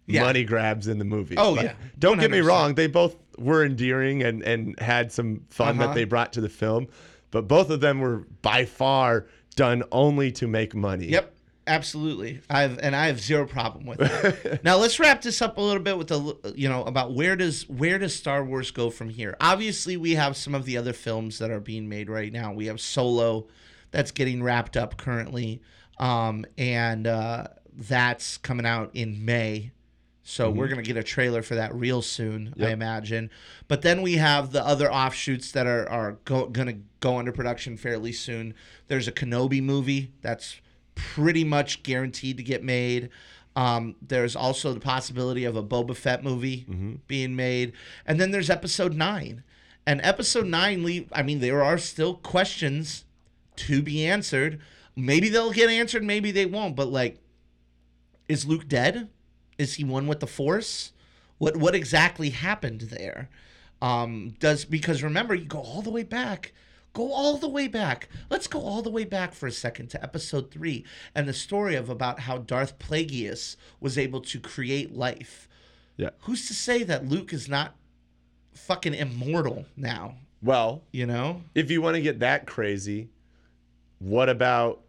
Yeah. money grabs in the movie. Oh, yeah. Don't get me 100%. wrong; they both were endearing and and had some fun Uh-huh. that they brought to the film, but both of them were by far done only to make money. Yep. Absolutely. I've and I have zero problem with that. <laughs> now let's wrap this up a little bit with a you know about where does where does Star Wars go from here? Obviously, we have some of the other films that are being made right now. We have Solo, that's getting wrapped up currently, um, and uh, that's coming out in May. So we're gonna get a trailer for that real soon, I imagine. But then we have the other offshoots that are are go, gonna go into production fairly soon. There's a Kenobi movie that's pretty much guaranteed to get made. Um, there's also the possibility of a Boba Fett movie being made, and then there's Episode Nine. And Episode Nine, leave. I mean, there are still questions to be answered. Maybe they'll get answered, maybe they won't. But like, is Luke dead? Is he one with the Force? What what exactly happened there? Um, does because remember you go all the way back, go all the way back. Let's go all the way back for a second to Episode three and the story of about how Darth Plagueis was able to create life. Yeah. Who's to say that Luke is not fucking immortal now? Well, You know? if you want to get that crazy, what about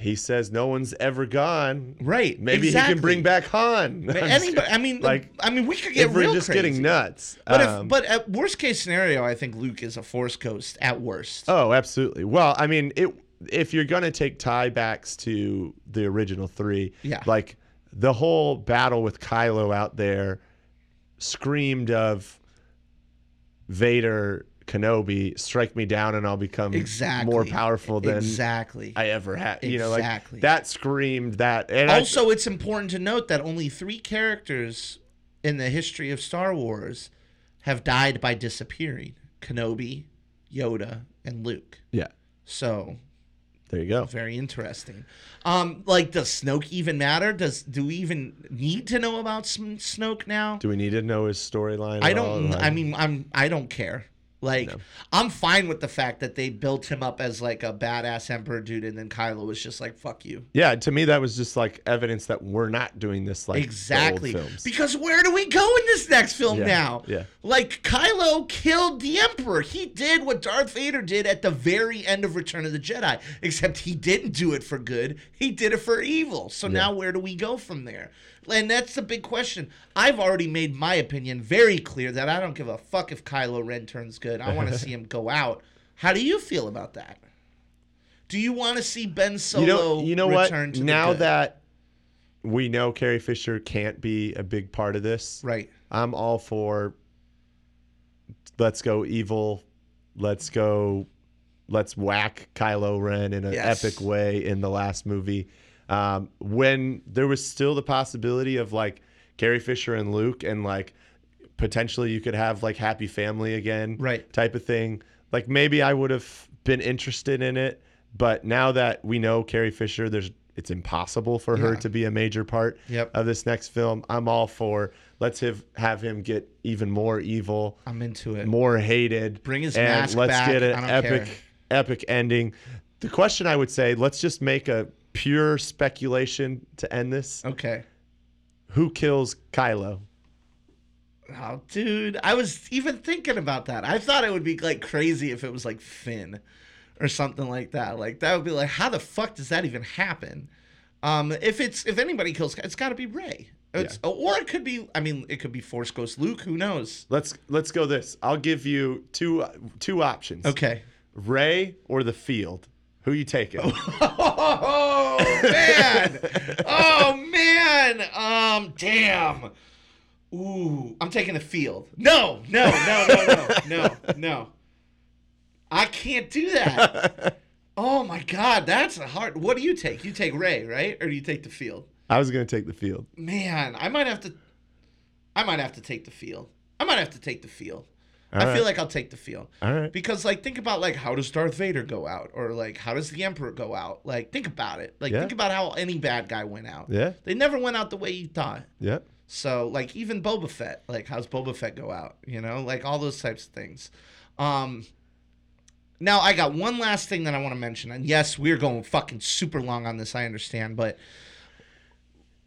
he says no one's ever gone? Right. Maybe he can bring back Han. Anybody, I mean, <laughs> like, I mean, we could get if we're just crazy. getting nuts. But Um, if, but at worst case scenario, I think Luke is a Force Ghost at worst. Oh, absolutely. Well, I mean, it if you're gonna take tiebacks to the original three, Yeah. like the whole battle with Kylo out there screamed of Vader, Kenobi, strike me down and I'll become Exactly. more powerful than exactly. I ever had. You know, like Exactly. that screamed that. And I- also, it's important to note that only three characters in the history of Star Wars have died by disappearing: Kenobi, Yoda, and Luke. yeah, So there you go. very interesting. Um, like, does Snoke even matter? Does do we even need to know about Snoke now? Do we need to know his storyline? I don't. Like, I mean, I'm. I don't care. Like, No. I'm fine with the fact that they built him up as like a badass emperor dude, and then Kylo was just like, "Fuck you." yeah. To me, that was just like evidence that we're not doing this like exactly. films. Because where do we go in this next film Yeah, now? yeah. Like Kylo killed the Emperor. He did what Darth Vader did at the very end of Return of the Jedi, except he didn't do it for good. He did it for evil. So now where do we go from there? And that's the big question. I've already made my opinion very clear that I don't give a fuck if Kylo Ren turns good. I want to see him go out. How do you feel about that? Do you want to see Ben Solo you know, you know what? return to Now that we know Carrie Fisher can't be a big part of this, right. I'm all for let's go evil. Let's go. Let's whack Kylo Ren in an Yes. epic way in the last movie. Um, when there was still the possibility of like Carrie Fisher and Luke, and like potentially you could have like Happy Family again, Right. Type of thing. Like maybe I would have been interested in it, but now that we know Carrie Fisher, there's it's impossible for her to be a major part Yep. of this next film. I'm all for let's have have him get even more evil, I'm into it. more hated. Bring his and mask let's back. get an epic care. epic ending. The question I would say, let's just make a pure speculation to end this. Okay. Who kills Kylo? Oh, dude, I was even thinking about that. I thought it would be like crazy if it was like Finn or something like that. Like that would be like, how the fuck does that even happen? Um, if it's if anybody kills, it's got to be Rey. It's, Or it could be. I mean, it could be Force Ghost Luke. Who knows? Let's let's go this. I'll give you two two options. Okay. Rey or the field. Who you taking? <laughs> Oh man! oh man! Um, damn. Ooh, I'm taking the field. No, no, no, no, no, no, no. I can't do that. Oh my god, that's a hard. What do you take? You take Rey, right? Or do you take the field? I was gonna take the field. Man, I might have to. I might have to take the field. I might have to take the field. All I right. feel like I'll take the field. All right. Because like think about like how does Darth Vader go out or like how does the Emperor go out? Like think about it. Like Yeah. think about how any bad guy went out. Yeah. They never went out the way you thought. Yeah. So like even Boba Fett, like how's Boba Fett go out? You know, like all those types of things. Um now I got one last thing that I want to mention. And yes, we're going fucking super long on this, I understand, but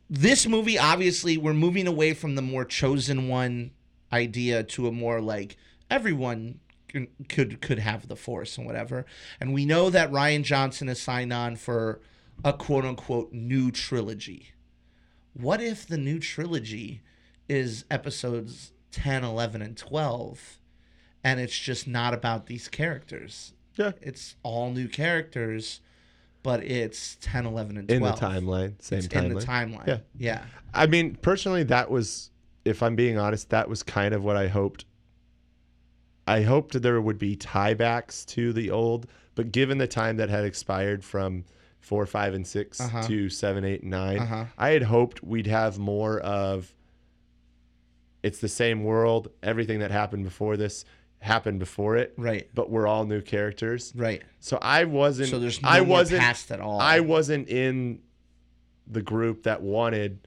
this movie obviously we're moving away from the more chosen one idea to a more like everyone can- could could have the force and whatever. And we know that Rian Johnson has signed on for a quote unquote new trilogy. What if the new trilogy is episodes 10, 11 and 12 and it's just not about these characters? Yeah. It's all new characters but it's 10, 11 and 12 In the timeline, same it's timeline. in the timeline. Yeah. Yeah. I mean, personally, that was, if I'm being honest, that was kind of what I hoped. I hoped there would be tiebacks to the old, but given the time that had expired from four, five, and 6 Uh-huh. to seven, eight, and 9 Uh-huh. I had hoped we'd have more of. It's the same world. Everything that happened before this happened before it, Right. but we're all new characters. Right. So I wasn't. So there's no I wasn't. past at all. I wasn't in the group that wanted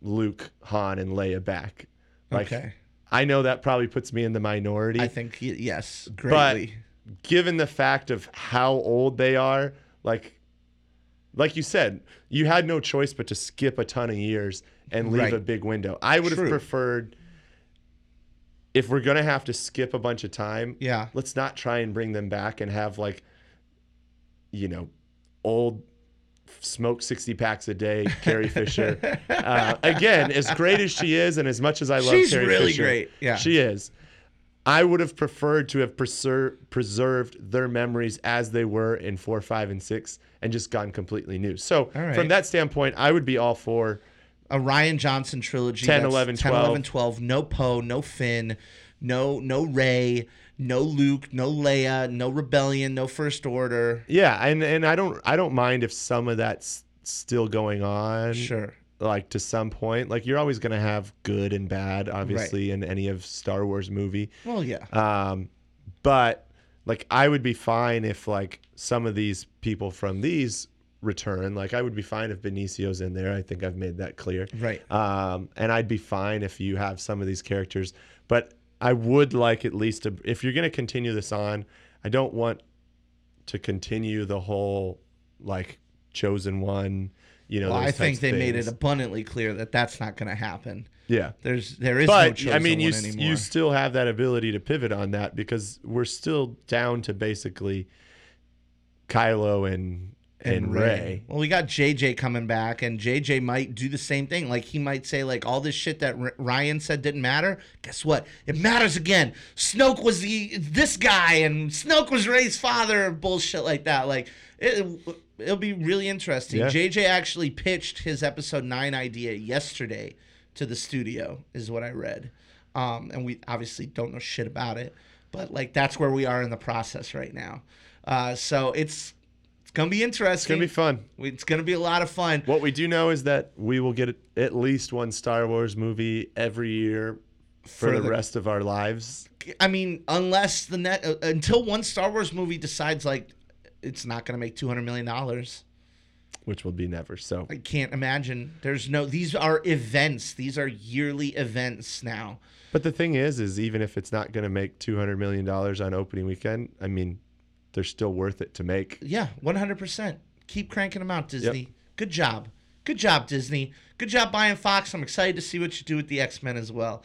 Luke, Han, and Leia back. Like, okay. I know that probably puts me in the minority. I think yes, but given the fact of how old they are, like, like you said, you had no choice but to skip a ton of years and leave Right. a big window. I would have preferred if we're gonna have to skip a bunch of time. Yeah. let's not try and bring them back and have like, you know, old smoke 60 packs a day Carrie Fisher. <laughs> Uh, again, as great as she is, and as much as I love She's Carrie really Fisher, great. Yeah. she is. I would have preferred to have preser- preserved their memories as they were in four, five, and six, and just gone completely new. So, All right. from that standpoint, I would be all for. a Rian Johnson trilogy. 10, that's 11, 10, 12. 11, 12. No Poe, no Finn, no no Rey, no Luke, no Leia, no Rebellion, no First Order. Yeah, and and I don't I don't mind if some of that's still going on. Sure. like to some point. Like you're always gonna have good and bad, obviously, in any of Star Wars movie. Well, yeah. Um, but like I would be fine if like some of these people from these return. Like I would be fine if Benicio's in there. I think I've made that clear. Right. Um, and I'd be fine if you have some of these characters. But I would like at least to, if you're gonna continue this on, I don't want to continue the whole like chosen one. You know, Well, I think they made it abundantly clear that that's not going to happen. yeah. There's there is no But chosen I mean, you one s- anymore. you still have that ability to pivot on that because we're still down to basically Kylo and and, Rey. Well, we got JJ coming back, and JJ might do the same thing. Like he might say, like all this shit that R- Rian said didn't matter. Guess what? It matters again. Snoke was the this guy, and Snoke was Rey's father. Bullshit like that. Like it, it'll be really interesting. Yeah. JJ actually pitched his episode nine idea yesterday to the studio, is what I read. Um, and we obviously don't know shit about it, but like that's where we are in the process right now. Uh, so it's it's gonna be interesting. It's gonna be fun. It's gonna be a lot of fun. What we do know is that we will get at least one Star Wars movie every year for, For the, the- rest of our lives. I mean, unless the net uh, until one Star Wars movie decides like it's not gonna make two hundred million dollars. Which will be never. So I can't imagine. There's no. These are events. These are yearly events now. But the thing is, is even if it's not going to make two hundred million dollars on opening weekend, I mean, they're still worth it to make. Yeah, one hundred percent. Keep cranking them out, Disney. Good job. Good job, Disney. Good job buying Fox. I'm excited to see what you do with the X Men as well.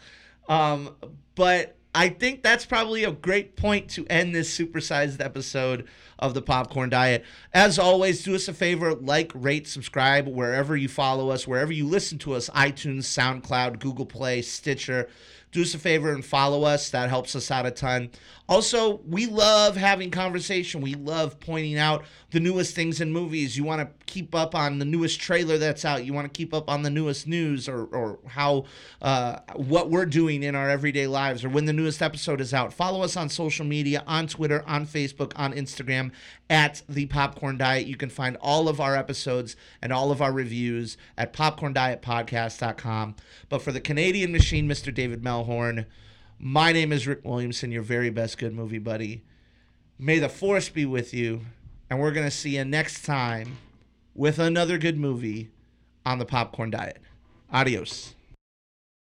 Um, but I think that's probably a great point to end this supersized episode of the Popcorn Diet. As always, do us a favor like, rate, subscribe wherever you follow us, wherever you listen to us iTunes, SoundCloud, Google Play, Stitcher. Do us a favor and follow us. That helps us out a ton. Also, we love having conversation. We love pointing out the newest things in movies. You want to keep up on the newest trailer that's out. You want to keep up on the newest news or, or how uh, what we're doing in our everyday lives or when the newest episode is out. Follow us on social media, on Twitter, on Facebook, on Instagram at the Popcorn Diet. You can find all of our episodes and all of our reviews at popcorndietpodcast.com. But for the Canadian machine, Mr. David Melhorn, my name is Rick Williamson, your very best good movie buddy. May the force be with you, and we're going to see you next time with another good movie on the Popcorn Diet. Adios.